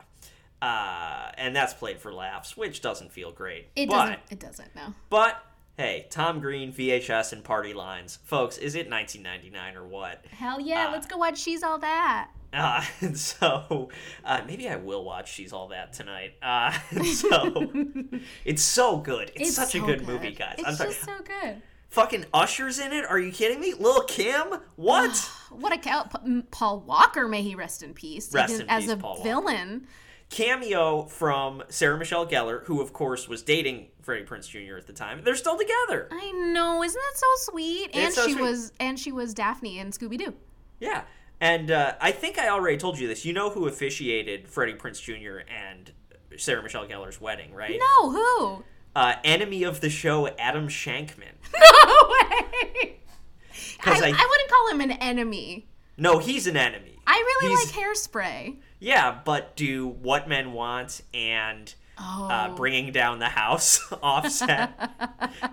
S4: Uh, and that's played for laughs, which doesn't feel great.
S3: It
S4: but,
S3: doesn't. It doesn't. No.
S4: But hey, Tom Green, VHS, and party lines, folks. Is it 1999 or what?
S3: Hell yeah.
S4: Uh,
S3: let's go watch She's All That.
S4: Uh, and so uh, maybe I will watch She's All That tonight. Uh, and so it's so good. It's, such a
S3: so
S4: good, movie, guys.
S3: It's
S4: I'm sorry.
S3: just so good.
S4: Fucking Usher's in it? Are you kidding me? Lil Kim? What?
S3: What a cow. Paul Walker, may he rest in peace.
S4: Rest in
S3: as
S4: peace,
S3: a
S4: Paul Walker.
S3: villain.
S4: Cameo from Sarah Michelle Gellar, who of course was dating Freddie Prinze Jr. at the time. They're still together.
S3: I know, isn't that so sweet? And
S4: so
S3: she
S4: sweet.
S3: was and she was Daphne in Scooby Doo.
S4: Yeah. And uh, I think I already told you this. You know who officiated Freddie Prinze Jr. and Sarah Michelle Gellar's wedding, right?
S3: No, who?
S4: Uh, enemy of the show, Adam Shankman.
S3: No way. I, I,
S4: I-
S3: wouldn't call him an enemy.
S4: No, he's an enemy.
S3: I really
S4: He's-
S3: like hairspray.
S4: Yeah, but do What Men Want and
S3: Oh,
S4: uh, Bringing Down the House offset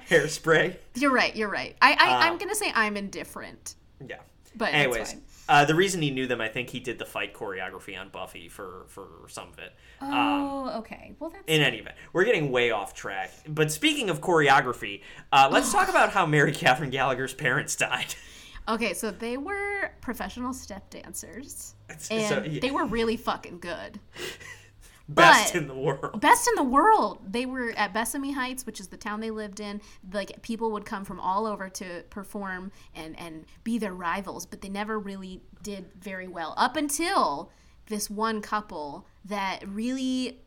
S4: hairspray?
S3: you're right. You're right. I, I
S4: Um,
S3: I'm gonna say I'm indifferent,
S4: Yeah.
S3: but
S4: Anyways. Uh, the reason he knew them, I think he did the fight choreography on Buffy for for some of it. Um,
S3: Oh, okay. Well, that's
S4: in any event, we're getting way off track. But speaking of choreography, uh, let's talk about how Mary Catherine Gallagher's parents died.
S3: okay. So they were professional step dancers, and
S4: so, yeah,
S3: they were really fucking good.
S4: best
S3: but-
S4: in the world.
S3: best in the world. They were at Besame Heights, which is the town they lived in. Like people would come from all over to perform and and be their rivals, but they never really did very well up until this one couple that really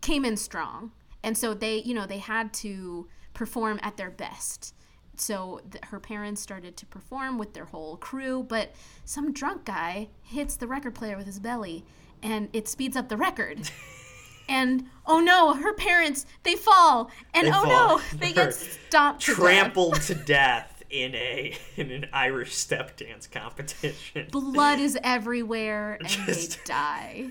S3: came in strong. And so they, you know, they had to perform at their best. So th- her parents started to perform with their whole crew, but some drunk guy hits the record player with his belly and it speeds up the record. and oh no, her parents, they fall. And
S4: They
S3: oh
S4: fall.
S3: no, they
S4: They're
S3: get stomped to death.
S4: Trampled to death in a in an Irish step dance competition.
S3: Blood is everywhere and
S4: Just-
S3: they die.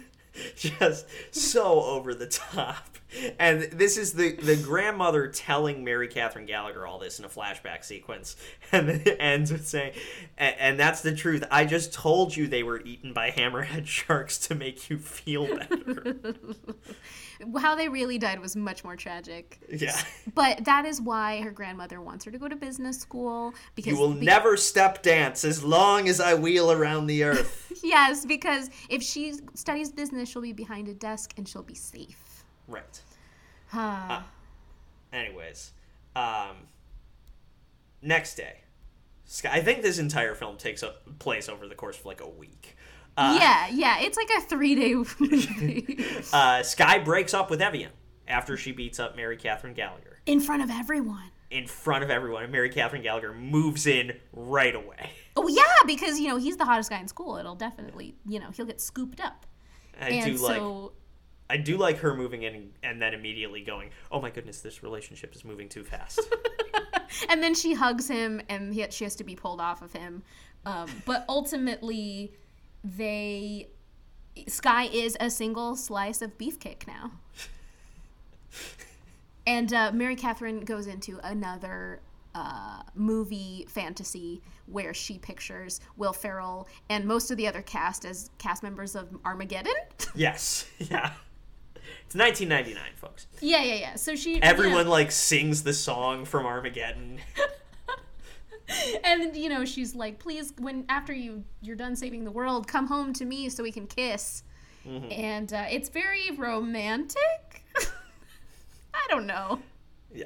S4: Just so over the top. And this is the the grandmother telling Mary Catherine Gallagher all this in a flashback sequence, and then it ends with saying, and, that's the truth. I just told you they were eaten by hammerhead sharks to make you feel better.
S3: How they really died was much more tragic.
S4: yeah,
S3: But that is why her grandmother wants her to go to business school because
S4: you will
S3: be-
S4: never step dance as long as I wheel around the earth.
S3: Yes, because if she studies business, she'll be behind a desk and she'll be safe.
S4: Right.
S3: Ah.
S4: Anyways, um, next day, Sky. I think this entire film takes place over the course of like a week. Uh,
S3: yeah, yeah, it's like a three-day movie
S4: uh, Sky breaks up with Evian after she beats up Mary Catherine Gallagher
S3: in front of everyone.
S4: in front of everyone, and Mary Catherine Gallagher moves in right away.
S3: Oh yeah, because you know he's the hottest guy in school. It'll definitely, you know, he'll get scooped up.
S4: I
S3: and
S4: do like
S3: so
S4: I do like her moving in and then immediately going, "Oh my goodness, this relationship is moving too fast."
S3: and then she hugs him and he, she has to be pulled off of him um, but ultimately they sky is a single slice of beefcake now and uh, mary catherine goes into another uh, movie fantasy where she pictures will ferrell and most of the other cast as cast members of armageddon
S4: yes, yeah. It's 1999, folks.
S3: yeah yeah yeah so she
S4: Everyone
S3: yeah.
S4: like sings the song from Armageddon.
S3: and you know she's like please when after you you're done saving the world come home to me so we can kiss and uh, it's very romantic i don't know
S4: Yeah.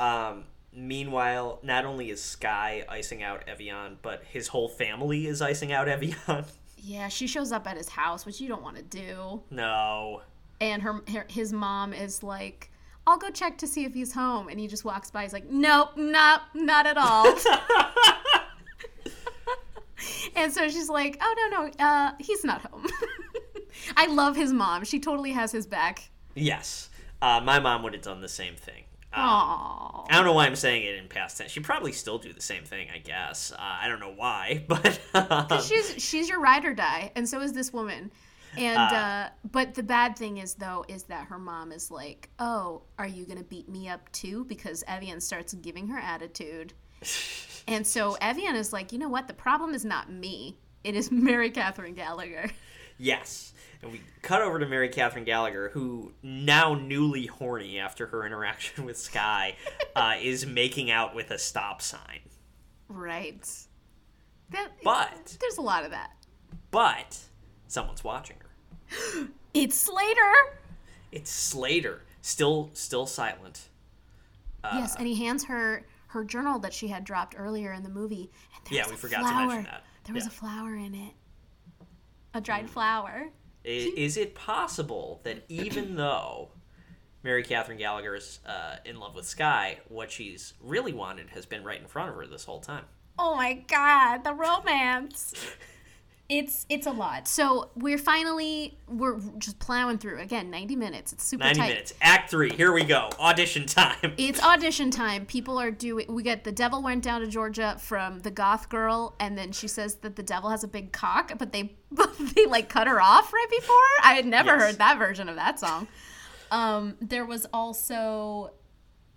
S4: Um, meanwhile, not only is Sky icing out Evian, but his whole family is icing out Evian.
S3: yeah she shows up at his house which you don't want to do
S4: no.
S3: And her, her his mom is like i'll go check to see if he's home and he just walks by he's like nope not not at all and so she's like oh no no uh he's not home i love his mom she totally has his back
S4: Yes. Uh, my mom would have done the same thing. Um,
S3: Aww.
S4: I don't know why I'm saying it in past tense. She'd probably still do the same thing, I guess. Uh, I don't know why, but um,
S3: she's she's your ride or die, and so is this woman. And uh, but the bad thing is though is that her mom is like, "Oh, are you gonna beat me up too?" Because Evian starts giving her attitude, and so Evian is like, "You know what? The problem is not me. It is Mary Catherine Gallagher."
S4: yes. And we cut over to Mary Catherine Gallagher, who now newly horny after her interaction with Sky, uh, is making out with a stop sign.
S3: Right. That,
S4: But
S3: there's a lot of that.
S4: but someone's watching her.
S3: It's Slater.
S4: It's Slater, still still silent.
S3: yes, and he hands her her journal that she had dropped earlier in the movie. And there
S4: Yeah,
S3: was
S4: we
S3: a
S4: forgot to mention
S3: flower.
S4: that.
S3: There was
S4: Yeah.
S3: a flower in it. A dried flower.
S4: I- Is it possible that even though Mary Catherine Gallagher is uh, in love with Sky, what she's really wanted has been right in front of her this whole time?
S3: Oh my god, the romance. It's it's a lot. So we're finally we're just plowing through again. Ninety minutes. It's super
S4: 90
S3: tight.
S4: minutes. Act three. Here we go. Audition time.
S3: It's audition time. People are doing. We get the devil went down to Georgia from the goth girl, and then she says that the devil has a big cock, but they they like cut her off right before. I had never
S4: Yes.
S3: heard that version of that song. Um, there was also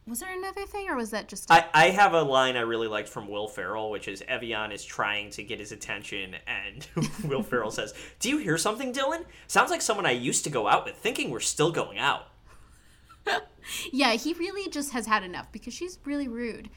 S3: was there another thing, or was that just
S4: I, I have a line I really liked from Will Ferrell, which is Evian is trying to get his attention, and Will Ferrell says, Do you hear something, Dylan? Sounds like someone I used to go out with, thinking we're still going out.
S3: Yeah, he really just has had enough because she's really rude.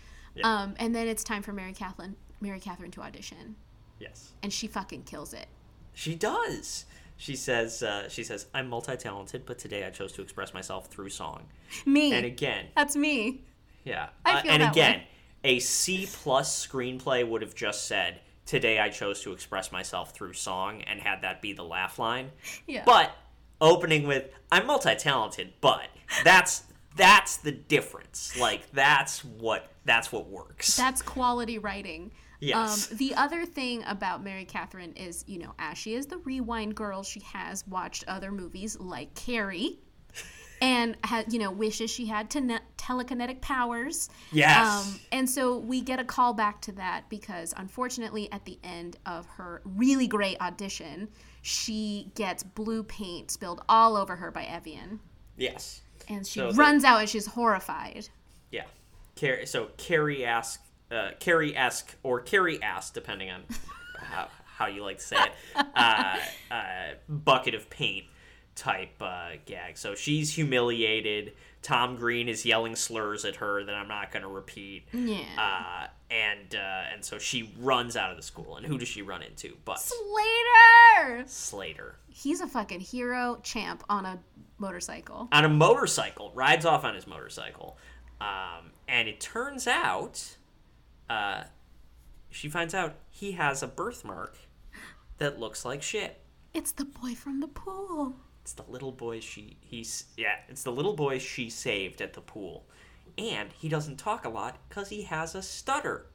S3: Um, and then it's time for Mary Catherine, Mary Catherine to audition,
S4: Yes.
S3: and she fucking kills it.
S4: She does. She says, uh, she says, I'm multi-talented, but today I chose to express myself through song.
S3: Me,
S4: And again,
S3: that's me.
S4: yeah.
S3: I feel
S4: Uh,
S3: feel
S4: and
S3: that
S4: again,
S3: way.
S4: a C plus screenplay would have just said, Today I chose to express myself through song, and had that be the laugh line.
S3: Yeah.
S4: But opening with I'm multi-talented, but that's that's the difference. Like that's what that's what works.
S3: That's quality writing.
S4: Yes.
S3: Um, the other thing about Mary Catherine is, you know, as she is the rewind girl, she has watched other movies like Carrie, and had, you know, wishes she had telekinetic powers.
S4: Yes.
S3: Um, and so we get a call back to that because, unfortunately, at the end of her really great audition, she gets blue paint spilled all over her by Evian.
S4: yes.
S3: And she
S4: So the-
S3: runs out and she's horrified.
S4: Yeah. Carrie, so Carrie esque, uh, Carrie esque, or Carrie ass, depending on how, how you like to say it, uh, uh, bucket of paint type uh, gag. So she's humiliated. Tom Green is yelling slurs at her that I'm not going to repeat.
S3: Yeah.
S4: Uh, and uh, and so she runs out of the school. And who does she run into? But
S3: Slater!
S4: Slater.
S3: He's a fucking hero champ on a motorcycle.
S4: on a motorcycle, rides off on his motorcycle. Um, and it turns out, uh, she finds out he has a birthmark that looks like shit.
S3: It's the boy from the pool.
S4: It's the little boy she he's yeah, it's the little boy she saved at the pool. And he doesn't talk a lot cuz he has a stutter.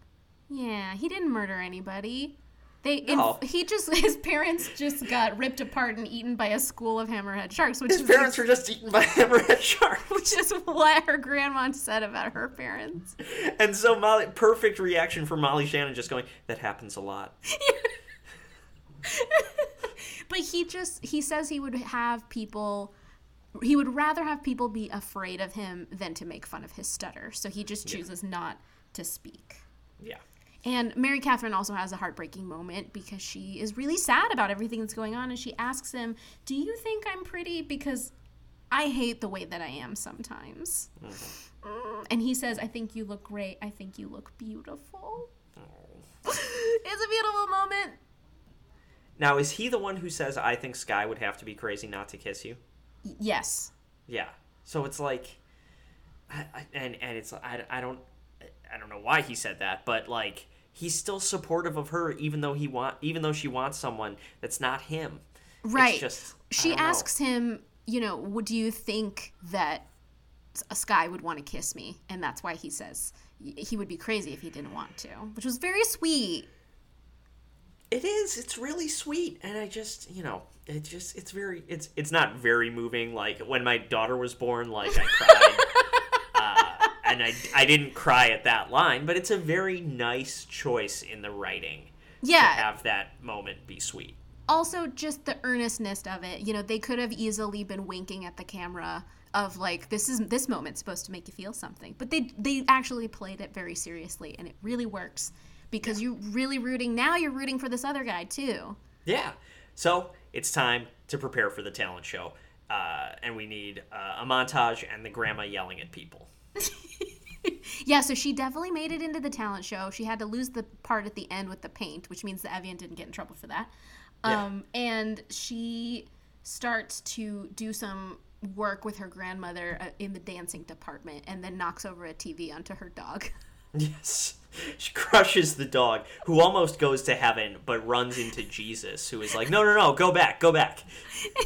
S3: Yeah, he didn't murder anybody. They in- he just his parents just got ripped apart and eaten by a school of hammerhead sharks, which
S4: His
S3: is
S4: parents were just eaten by hammerhead sharks.
S3: which is what her grandma said about her parents.
S4: And so Molly perfect reaction for Molly Shannon just going, That happens a lot.
S3: But he just he says he would have people he would rather have people be afraid of him than to make fun of his stutter. So he just chooses not to speak.
S4: Yeah.
S3: And Mary Catherine also has a heartbreaking moment because she is really sad about everything that's going on and she asks him, "Do you think I'm pretty because I hate the way that I am sometimes?" Mm, And he says, "I think you look great. I think you look beautiful." it's a beautiful moment.
S4: Now is he the one who says I think Sky would have to be crazy not to kiss you?
S3: Y- Yes.
S4: Yeah. So it's like, I, I, and and it's I, I don't I don't know why he said that, but like he's still supportive of her even though he want even though she wants someone that's not him.
S3: Right.
S4: just-
S3: she
S4: don't know.
S3: asks him, you know, would you think that a Sky would want to kiss me? And that's why he says he would be crazy if he didn't want to, which was very sweet.
S4: It is. It's really sweet, and I just you know it just it's very it's it's not very moving. Like when my daughter was born, like I cried. And I, I didn't cry at that line, but it's a very nice choice in the writing
S3: Yeah.
S4: to have that moment be sweet.
S3: Also, just the earnestness of it. You know, they could have easily been winking at the camera of like this is this moment's supposed to make you feel something, but they they actually played it very seriously, and it really works because you're really rooting. Now you're rooting for this other guy too.
S4: Yeah. So it's time to prepare for the talent show. Uh, and we need uh, a montage and the grandma yelling at people.
S3: Yeah, so she definitely made it into the talent show. She had to lose the part at the end with the paint, which means that Evian didn't get in trouble for that.
S4: Yeah.
S3: Um, and she starts to do some work with her grandmother uh, in the dancing department and then knocks over a TV onto her dog.
S4: Yes. She crushes the dog, who almost goes to heaven, but runs into Jesus, who is like, no, no, no, go back, go back.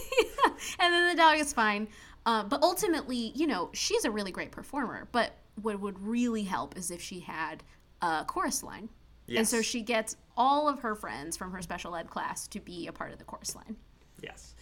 S3: and then the dog is fine. Uh, but ultimately, you know, she's a really great performer. But what would really help is if she had a chorus line. And so she gets all of her friends from her special ed class to be a part of the chorus line.
S4: Yes.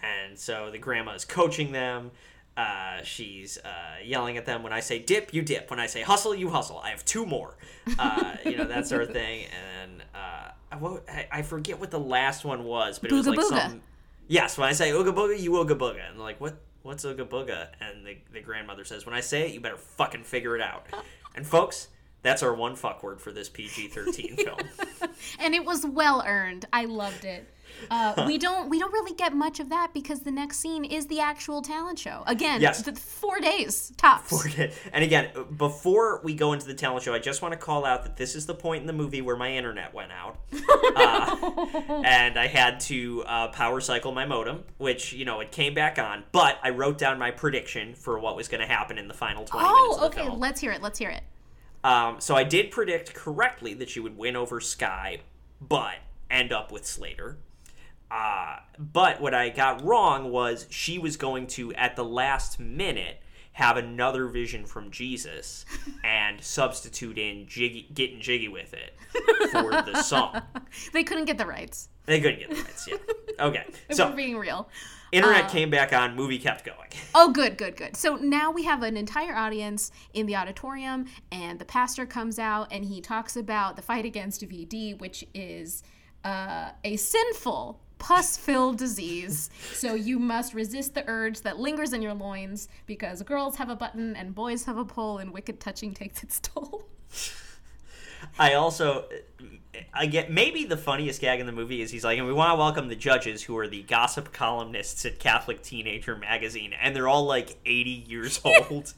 S4: And so the grandma is coaching them. Uh, she's uh, yelling at them when I say dip, you dip. When I say hustle, you hustle. I have two more. Uh, you know that sort of thing. And uh, I, I, I forget what the last one was, but it was
S3: Booga
S4: like
S3: booga.
S4: some. Yes, when I say ooga booga, you ooga booga, and like what? What's ooga booga? And the, the grandmother says, when I say it, you better fucking figure it out. And folks, that's our one fuck word for this PG thirteen film.
S3: and it was well earned. I loved it. Uh, we don't we don't really get much of that because the next scene is the actual talent show. Again,
S4: Yes.
S3: th- four days tops.
S4: Forget. And again, before we go into the talent show, I just want to call out that this is the point in the movie where my internet went out, uh, and I had to uh, power cycle my modem, which you know it came back on. But I wrote down my prediction for what was going to happen in the final twenty minutes
S3: Oh,
S4: of the
S3: okay.
S4: film.
S3: Let's hear it. Let's hear it.
S4: Um, so I did predict correctly that she would win over Sky, but end up with Slater. Uh, but what I got wrong was she was going to, at the last minute, have another vision from Jesus and substitute in jiggy, getting jiggy with it for the song.
S3: They couldn't get the rights.
S4: They couldn't get the rights, yeah. Okay,
S3: If
S4: so
S3: we're being real.
S4: internet came back on, movie kept going.
S3: Oh, good, good, good. So now we have an entire audience in the auditorium, and the pastor comes out and he talks about the fight against VD, which is uh, a sinful pus filled disease. So you must resist the urge that lingers in your loins because girls have a button and boys have a pull, and wicked touching takes its toll.
S4: I also, I get maybe the funniest gag in the movie is he's like, and we want to welcome the judges who are the gossip columnists at Catholic Teenager magazine, and they're all like 80 years old.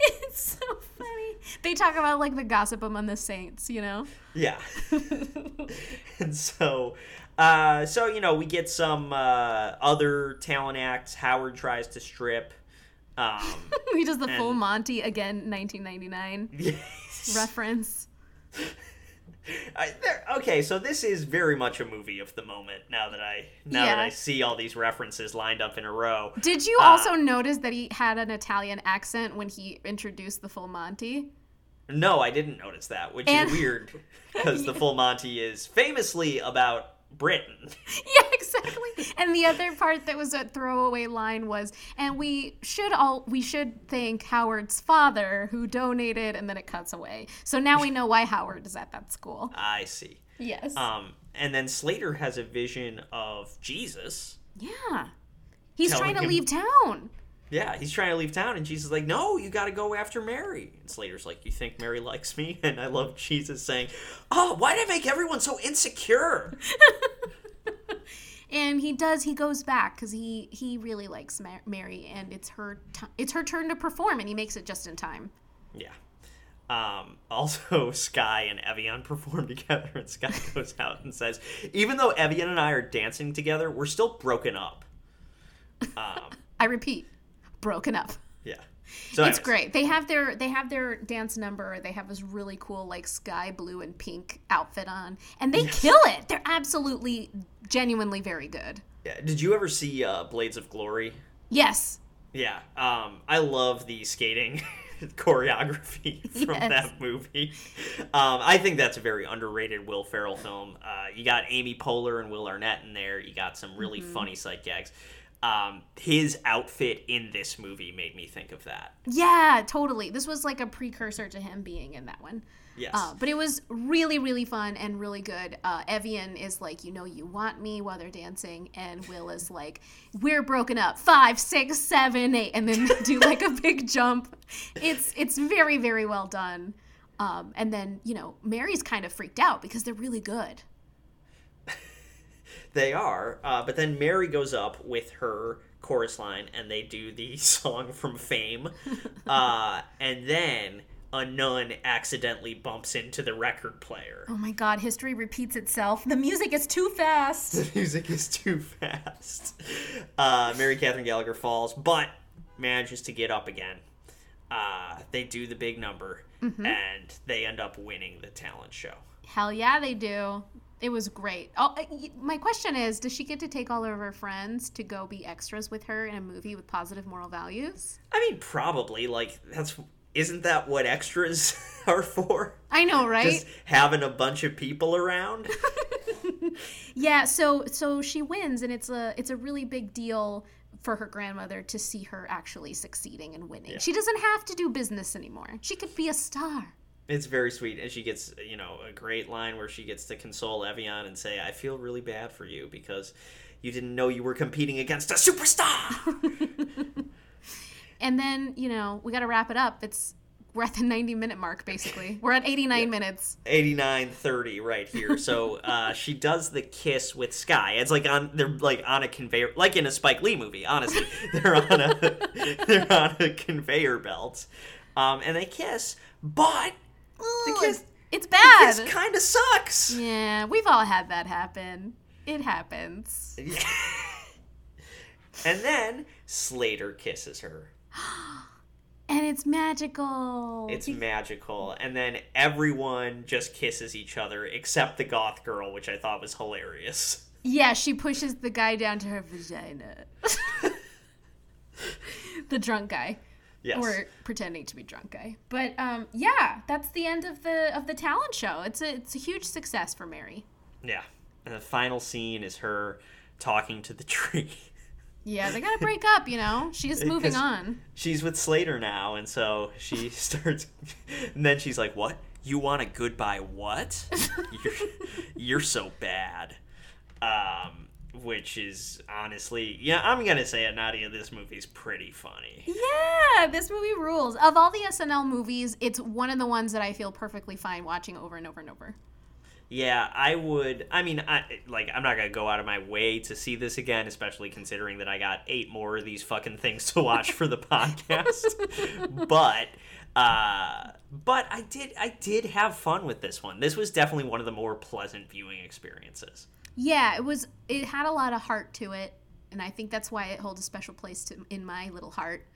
S3: it's so funny. They talk about like the gossip among the saints, you know?
S4: yeah. and so, uh, so you know, we get some uh, other talent acts. Howard tries to strip. Um,
S3: he does the full Monty again, 1999
S4: yes.
S3: reference.
S4: I, there, okay, so this is very much a movie of the moment. Now that I now that I see all these references lined up in a row.
S3: Did you
S4: Uh,
S3: also notice that he had an Italian accent when he introduced the full Monty?
S4: No, I didn't notice that, which
S3: And-
S4: is weird because the Full Monty is famously about Britain.
S3: Yeah, exactly. And the other part that was a throwaway line was, and we should all we should thank Howard's father who donated, and then it cuts away. So now we know why Howard is at that school.
S4: I see.
S3: Yes.
S4: Um, and then Slater has a vision of Jesus.
S3: yeah. He's trying to
S4: him-
S3: leave town.
S4: Yeah, he's trying to leave town, and Jesus is like, "No, you got to go after Mary." And Slater's like, "You think Mary likes me?" And I love Jesus saying, "Oh, why did I make everyone so insecure?"
S3: And he does. He goes back because he he really likes Ma- Mary, and it's her t- it's her turn to perform, and he makes it just in time.
S4: Yeah. Um, also, Sky and Evian perform together, and Sky goes out and says, "Even though Evian and I are dancing together, we're still broken up." Um,
S3: I repeat, broken up.
S4: yeah. So
S3: it's great. They have their they have their dance number. They have this really cool like sky blue and pink outfit on, and they kill it. They're absolutely genuinely very good.
S4: Yeah. Did you ever see uh, Blades of Glory?
S3: Yes.
S4: Yeah. Um, I love the skating choreography from
S3: Yes.
S4: that movie. Um, I think that's a very underrated Will Ferrell film. Uh, you got Amy Poehler and Will Arnett in there. You got some really
S3: Mm-hmm.
S4: funny sight gags. Um, his outfit in this movie made me think of that.
S3: Yeah, totally. This was like a precursor to him being in that one.
S4: Yes.
S3: Uh, but it was really, really fun and really good. Uh, Evian is like, you know, you want me while they're dancing, and Will is like, we're broken up. Five, six, seven, eight, and then they do like a big jump. It's it's very, very well done. Um, and then you know, Mary's kind of freaked out because they're really good.
S4: They are, uh, but then Mary goes up with her chorus line, and they do the song from Fame, uh, and then a nun accidentally bumps into the record player.
S3: Oh my God, history repeats itself. The music is too fast.
S4: The music is too fast. Uh, Mary Catherine Gallagher falls, but manages to get up again. Uh, they do the big number, and they end up winning the talent show.
S3: Hell yeah, they do. It was great. Oh, my question is, does she get to take all of her friends to go be extras with her in a movie with positive moral values?
S4: I mean, probably like that's isn't that what extras are for?
S3: I know, right?
S4: Just having a bunch of people around.
S3: Yeah, so so she wins and it's a it's a really big deal for her grandmother to see her actually succeeding and winning. She doesn't have to do business anymore. She could be a star.
S4: It's very sweet, and she gets you know a great line where she gets to console Evian and say, "I feel really bad for you because you didn't know you were competing against a superstar."
S3: And then, you know, we got to wrap it up. It's we're at the 90 minute mark basically. We're at 89 minutes.
S4: 8930 right here. So uh, she does the kiss with Sky. It's like on they're like on a conveyor like in a Spike Lee movie, honestly. They're on a they're on a conveyor belt. Um, and they kiss, but kiss,
S3: It's bad.
S4: kiss kind of sucks.
S3: Yeah, we've all had that happen. It happens.
S4: And then Slater kisses her.
S3: And it's magical.
S4: It's magical. And then everyone just kisses each other except the goth girl, which I thought was hilarious.
S3: yeah, she pushes the guy down to her vagina. the drunk guy.
S4: Yes.
S3: Or pretending to be drunk guy. But um, yeah, that's the end of the of the talent show. It's a it's a huge success for Mary.
S4: Yeah. And the final scene is her talking to the tree.
S3: Yeah, they gotta break up, you know. She's moving on.
S4: She's with Slater now, and so she starts. And then she's like, "What? You want a goodbye? What? You're, you're so bad." Um, which is honestly, yeah, I'm gonna say it, Nadia. This movie's pretty funny.
S3: Yeah, this movie rules. Of all the SNL movies, it's one of the ones that I feel perfectly fine watching over and over and over.
S4: Yeah, I would. I mean, I like. I'm not gonna go out of my way to see this again, especially considering that I got eight more of these fucking things to watch for the podcast. but, uh, but I did. I did have fun with this one. This was definitely one of the more pleasant viewing experiences.
S3: Yeah, it was. It had a lot of heart to it, and I think that's why it holds a special place to, in my little heart.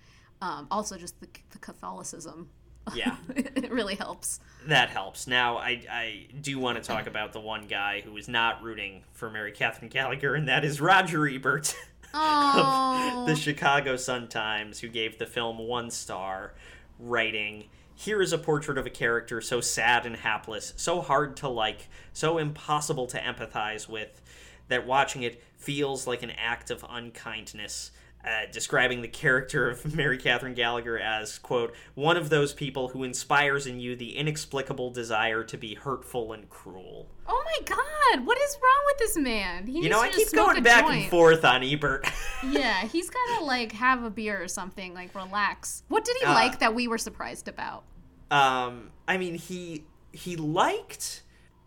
S3: Um, also, just the, the Catholicism.
S4: Yeah.
S3: it really helps.
S4: That helps. Now, I, I do want to talk about the one guy who is not rooting for Mary Catherine Gallagher, and that is Roger Ebert
S3: Oh,
S4: of the Chicago Sun-Times, who gave the film one star, writing, Here is a portrait of a character so sad and hapless, so hard to like, so impossible to empathize with, that watching it feels like an act of unkindness. Uh, describing the character of Mary Catherine Gallagher as, quote, one of those people who inspires in you the inexplicable desire to be hurtful and cruel.
S3: oh my God! What is wrong with this man? He
S4: You know,
S3: to
S4: I keep going back
S3: joint.
S4: and forth on Ebert.
S3: Yeah, he's gotta like have a beer or something, like relax. What did he
S4: Uh,
S3: like that we were surprised about?
S4: Um, I mean, he he liked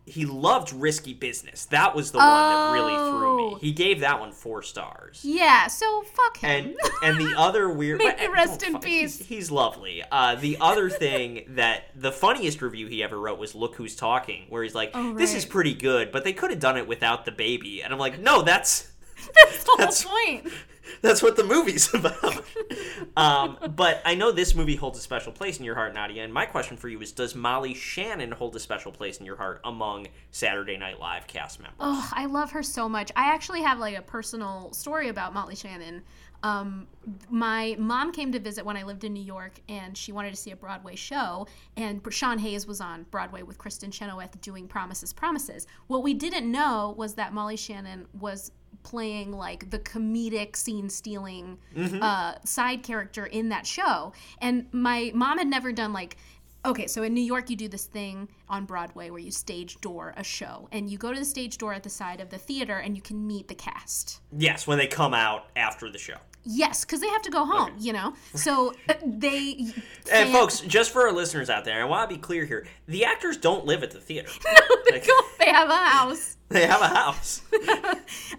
S4: he loved risky business. That was the one that really threw me.
S3: Oh.
S4: He gave that one four stars.
S3: Yeah, so fuck him.
S4: And and the other weird
S3: May
S4: but-
S3: rest in
S4: fuck- he's-
S3: peace.
S4: He's, lovely. Uh, the other thing that the funniest review he ever wrote was "Look Who's Talking," where he's like,
S3: Oh,
S4: "This is pretty good, but they could have done it without the baby." And I'm like, "No, that's
S3: That's the whole point.
S4: That's what the movie's about." um, but I know this movie holds a special place in your heart, Nadia. And my question for you is: Does Molly Shannon hold a special place in your heart among Saturday Night Live cast members?
S3: Oh, I love her so much. I actually have like a personal story about Molly Shannon. Um, my mom came to visit when I lived in New York, and she wanted to see a Broadway show. And Sean Hayes was on Broadway with Kristen Chenoweth doing "Promises, Promises." What we didn't know was that Molly Shannon was playing like the comedic scene stealing uh, side character in that show. And my mom had never done like Okay, so in New York, you do this thing on Broadway where you stage door a show, and you go to the stage door at the side of the theater, and you can meet the cast.
S4: Yes, when they come out after the show.
S3: Yes, because they have to go home, you know. So uh, they.
S4: And
S3: fan-
S4: folks, just for our listeners out there, I want to be clear here: the actors don't live at the theater. Like,
S3: they have a house.
S4: they have a house.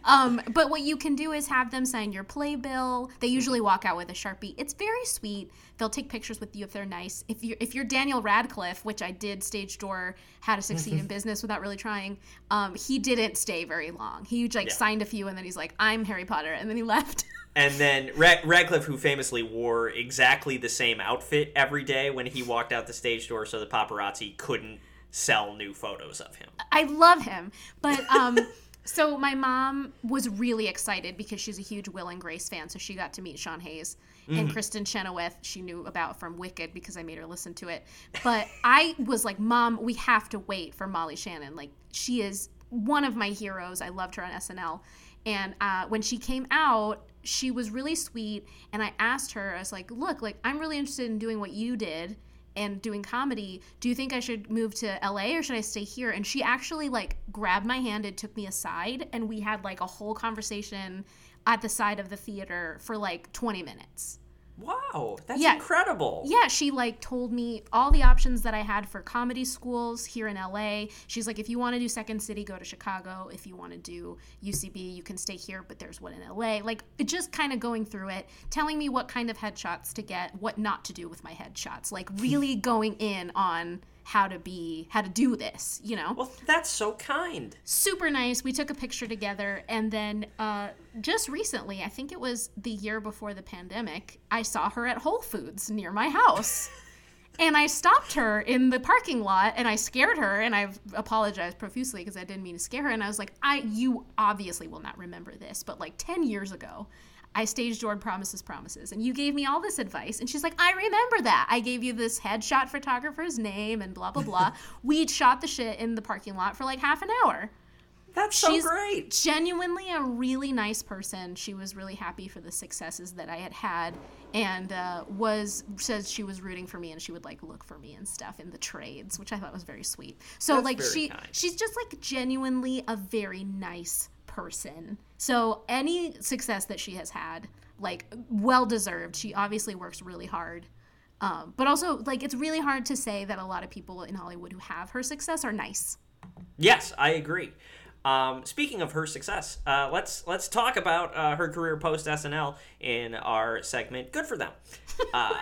S3: Um, but what you can do is have them sign your playbill. They usually walk out with a sharpie. It's very sweet. They'll take pictures with you if they're nice. If you if you're Daniel Radcliffe, which I did stage door How to Succeed in Business without really trying, um, he didn't stay very long. He like
S4: Yeah.
S3: signed a few and then he's like, "I'm Harry Potter," and then he left.
S4: And then Rad- Radcliffe, who famously wore exactly the same outfit every day when he walked out the stage door, so the paparazzi couldn't sell new photos of him.
S3: I love him. But um so my mom was really excited because she's a huge Will and Grace fan, so she got to meet Sean Hayes and Kristen Chenoweth. She knew about from Wicked because I made her listen to it. But I was like, "Mom, we have to wait for Molly Shannon. Like she is one of my heroes. I loved her on SNL." And uh, when she came out, she was really sweet. And I asked her, I was like, "Look, like I'm really interested in doing what you did." and doing comedy do you think i should move to la or should i stay here and she actually like grabbed my hand and took me aside and we had like a whole conversation at the side of the theater for like 20 minutes
S4: Wow, that's
S3: Yeah.
S4: incredible.
S3: yeah she like told me all the options that i had for comedy schools here in la she's like if you want to do second city go to chicago if you want to do ucb you can stay here but there's one in la like just kind of going through it telling me what kind of headshots to get what not to do with my headshots like really going in on how to be how to do this you know
S4: Well, that's so kind.
S3: super nice. We took a picture together, and then uh, just recently, I think it was the year before the pandemic, I saw her at Whole Foods near my house. And I stopped her in the parking lot and I scared her and I've apologized profusely because I didn't mean to scare her. And I was like, I you obviously will not remember this, but like 10 years ago, I stage doored Promises Promises and you gave me all this advice. And she's like, I remember that. I gave you this headshot photographer's name and blah, blah, blah. we shot the shit in the parking lot for like half an hour
S4: That's so great.
S3: genuinely a really nice person. She was really happy for the successes that I had had, and uh, was says she was rooting for me and she would like look for me and stuff in the trades, which I thought was very sweet. So
S4: That's
S3: like she
S4: kind.
S3: she's just like genuinely a very nice person. So any success that she has had, like well deserved. She obviously works really hard. Um, but also, like, it's really hard to say that a lot of people in Hollywood who have her success are nice.
S4: Yes, I agree. Um, speaking of her success, uh, let's let's talk about uh, her career post SNL in our segment. Good for them. Uh,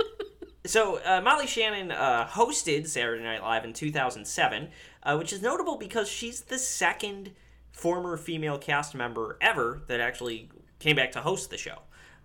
S4: so uh, Molly Shannon uh, hosted Saturday Night Live in 2007, uh, which is notable because she's the second former female cast member ever that actually came back to host the show.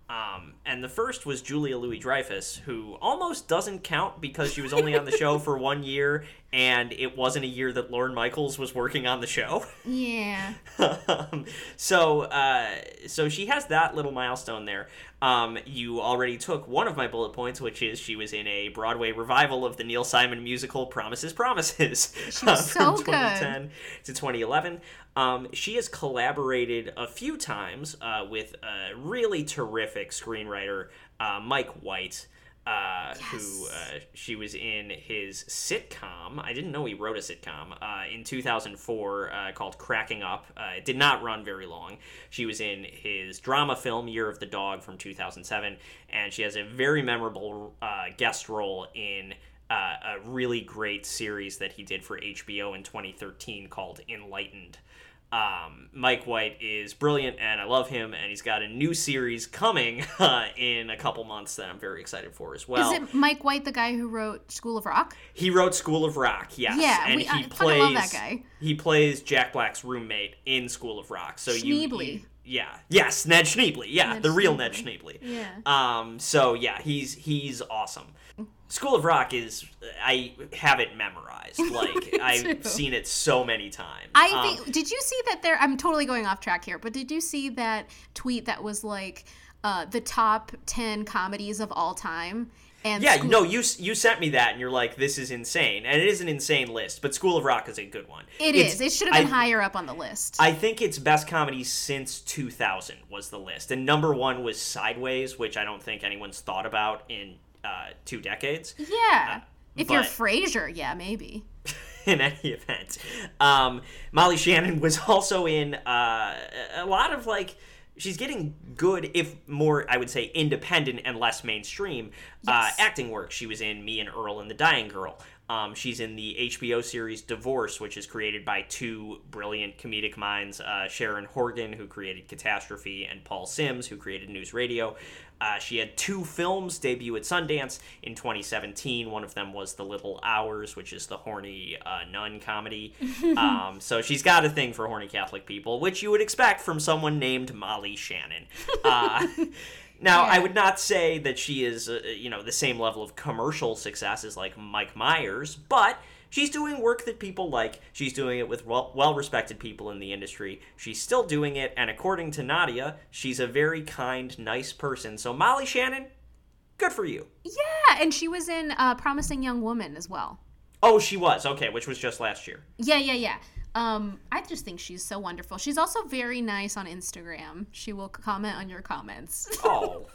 S4: Um, and the first was Julia Louis Dreyfus, who almost doesn't count because she was only on the show for one year, and it wasn't a year that Lorne Michaels was working on the show.
S3: Yeah.
S4: um, so, uh, so she has that little milestone there. Um, you already took one of my bullet points, which is she was in a Broadway revival of the Neil Simon musical Promises, Promises.
S3: She was so
S4: from
S3: good.
S4: 2010 to 2011. Um, she has collaborated a few times uh, with a really terrific screenwriter, uh, Mike White. Uh, Who uh, she was in his sitcom? I didn't know he wrote a sitcom uh, in 2004 uh, called Cracking Up. Uh, it did not run very long. She was in his drama film Year of the Dog from 2007, and she has a very memorable uh, guest role in uh, a really great series that he did for HBO in 2013 called Enlightened. Um, Mike White is brilliant, and I love him. And he's got a new series coming uh, in a couple months that I'm very excited for as well.
S3: Is it Mike White, the guy who wrote School of Rock?
S4: He wrote School of Rock, yes.
S3: Yeah,
S4: and
S3: we-
S4: he
S3: I
S4: plays.
S3: love that guy.
S4: He plays Jack Black's roommate in School of Rock. So you,
S3: Schneebly.
S4: you- yeah, yes, Ned Schneebly, yeah,
S3: Ned
S4: the real
S3: Schneebly.
S4: Ned Schneebly.
S3: Yeah.
S4: Um. So yeah, he's he's awesome. School of Rock is I have it memorized. Like I've seen it so many times.
S3: I
S4: Um,
S3: think. Did you see that there? I'm totally going off track here, but did you see that tweet that was like uh, the top ten comedies of all time? And
S4: Yeah,
S3: School-
S4: no, you you sent me that, and you're like, "This is insane," and it is an insane list. But School of Rock is a good one.
S3: it
S4: It's-
S3: is. It should have been
S4: I-
S3: higher up on the list.
S4: I think its best comedy since 2000 was the list, and number one was Sideways, which I don't think anyone's thought about in uh, two decades.
S3: yeah. if you're Frasier, yeah, maybe.
S4: in any event. Um, Molly Shannon was also in uh, a lot of like. She's getting good, if more, I would say, independent and less mainstream uh, acting work. She was in Me and Earl and the Dying Girl. Um, she's in the HBO series Divorce, which is created by two brilliant comedic minds uh, Sharon Horgan, who created Catastrophe, and Paul Simms, who created News Radio. Uh, she had two films debut at Sundance in 2017. One of them was The Little Hours, which is the horny uh, nun comedy. um, so she's got a thing for horny Catholic people, which you would expect from someone named Molly Shannon. Now, I would not say that she is, uh, you know, the same level of commercial success as like Mike Myers, but she's doing work that people like. She's doing it with well respected people in the industry. She's still doing it, and according to Nadia, she's a very kind, nice person. So, Molly Shannon, good for you.
S3: Yeah, and she was in uh, Promising Young Woman as well.
S4: Oh, she was. Okay, which was just last year.
S3: Yeah, yeah, yeah. Um, I just think she's so wonderful. She's also very nice on Instagram. She will comment on your comments.
S4: Oh.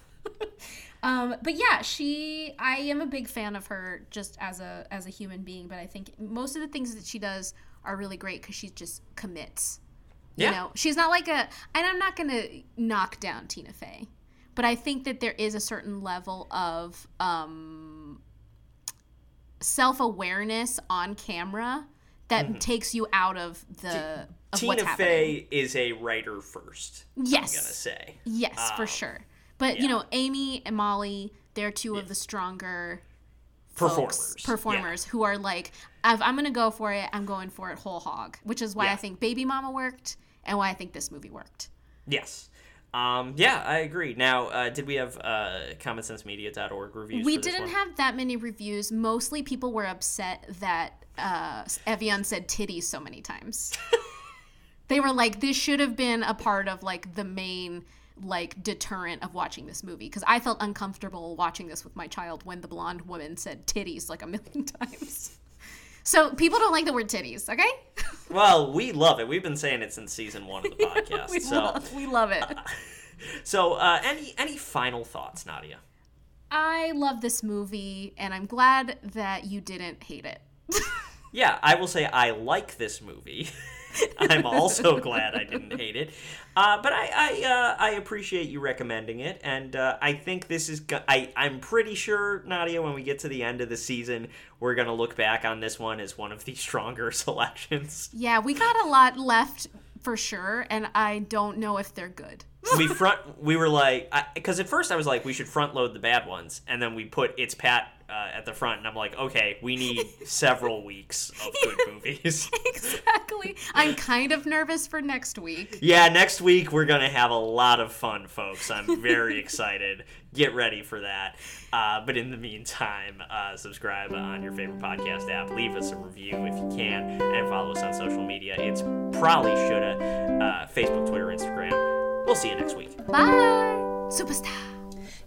S3: Um, but yeah, she I am a big fan of her just as a as a human being, but I think most of the things that she does are really great cuz she just commits. You
S4: Yeah.
S3: know, she's not like a and I'm not going to knock down Tina Fey, but I think that there is a certain level of um self-awareness on camera that takes you out of the of
S4: Mm-hmm. Tina. Fey is a writer first.
S3: Yes.
S4: I'm gonna say.
S3: Yes, for sure. But you know, Amy and Molly, they're two of the stronger folks,
S4: Performers. Yeah.
S3: performers who are like, if I'm gonna go for it, I'm going for it whole hog. Which is why
S4: Yeah.
S3: I think Baby Mama worked, and why I think this movie worked.
S4: Yes. Um, yeah, I agree. Now, uh, did we have uh, commonsensemedia.org reviews?
S3: We didn't
S4: one?
S3: have that many reviews. Mostly, people were upset that uh, Evian said titties so many times. they were like, this should have been a part of like the main like deterrent of watching this movie because I felt uncomfortable watching this with my child when the blonde woman said titties like a million times. So people don't like the word titties, okay?
S4: Well, we love it. We've been saying it since season one of the podcast.
S3: we,
S4: so,
S3: love, we love it.
S4: so uh, any any final thoughts, Nadia?
S3: I love this movie, and I'm glad that you didn't hate it.
S4: Yeah, I will say I like this movie. I'm also glad I didn't hate it. Uh, but I I, uh, I appreciate you recommending it, and uh, I think this is. Go- I I'm pretty sure Nadia, when we get to the end of the season, we're gonna look back on this one as one of the stronger selections.
S3: Yeah, we got a lot left for sure, and I don't know if they're good.
S4: we front we were like because at first I was like we should front load the bad ones, and then we put it's Pat uh, at the front, and I'm like, okay, we need several weeks of good movies.
S3: exactly. I'm kind of nervous for next week.
S4: Yeah, next week we're gonna have a lot of fun, folks. I'm very excited. Get ready for that. Uh, but in the meantime, uh, subscribe on your favorite podcast app. Leave us a review if you can, and follow us on social media. It's probably shoulda uh, Facebook, Twitter, Instagram. We'll see you next week.
S3: Bye, superstar.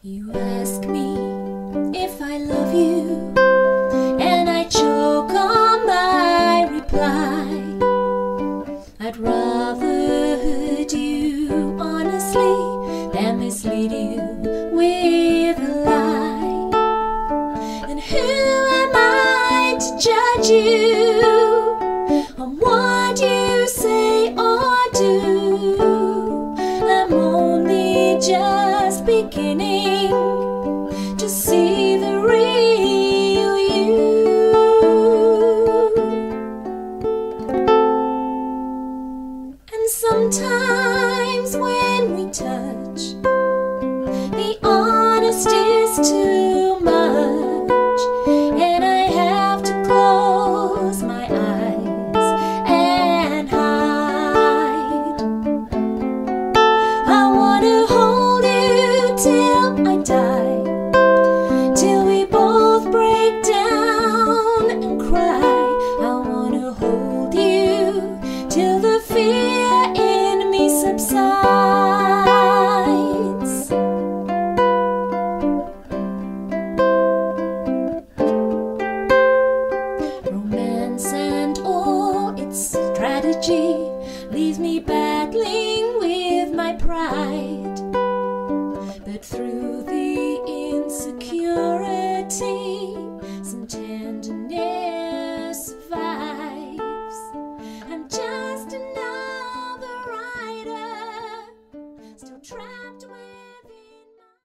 S6: You ask me if I love you, and I choke on my reply. I'd rather hurt you honestly than mislead you with a lie. And who am I to judge you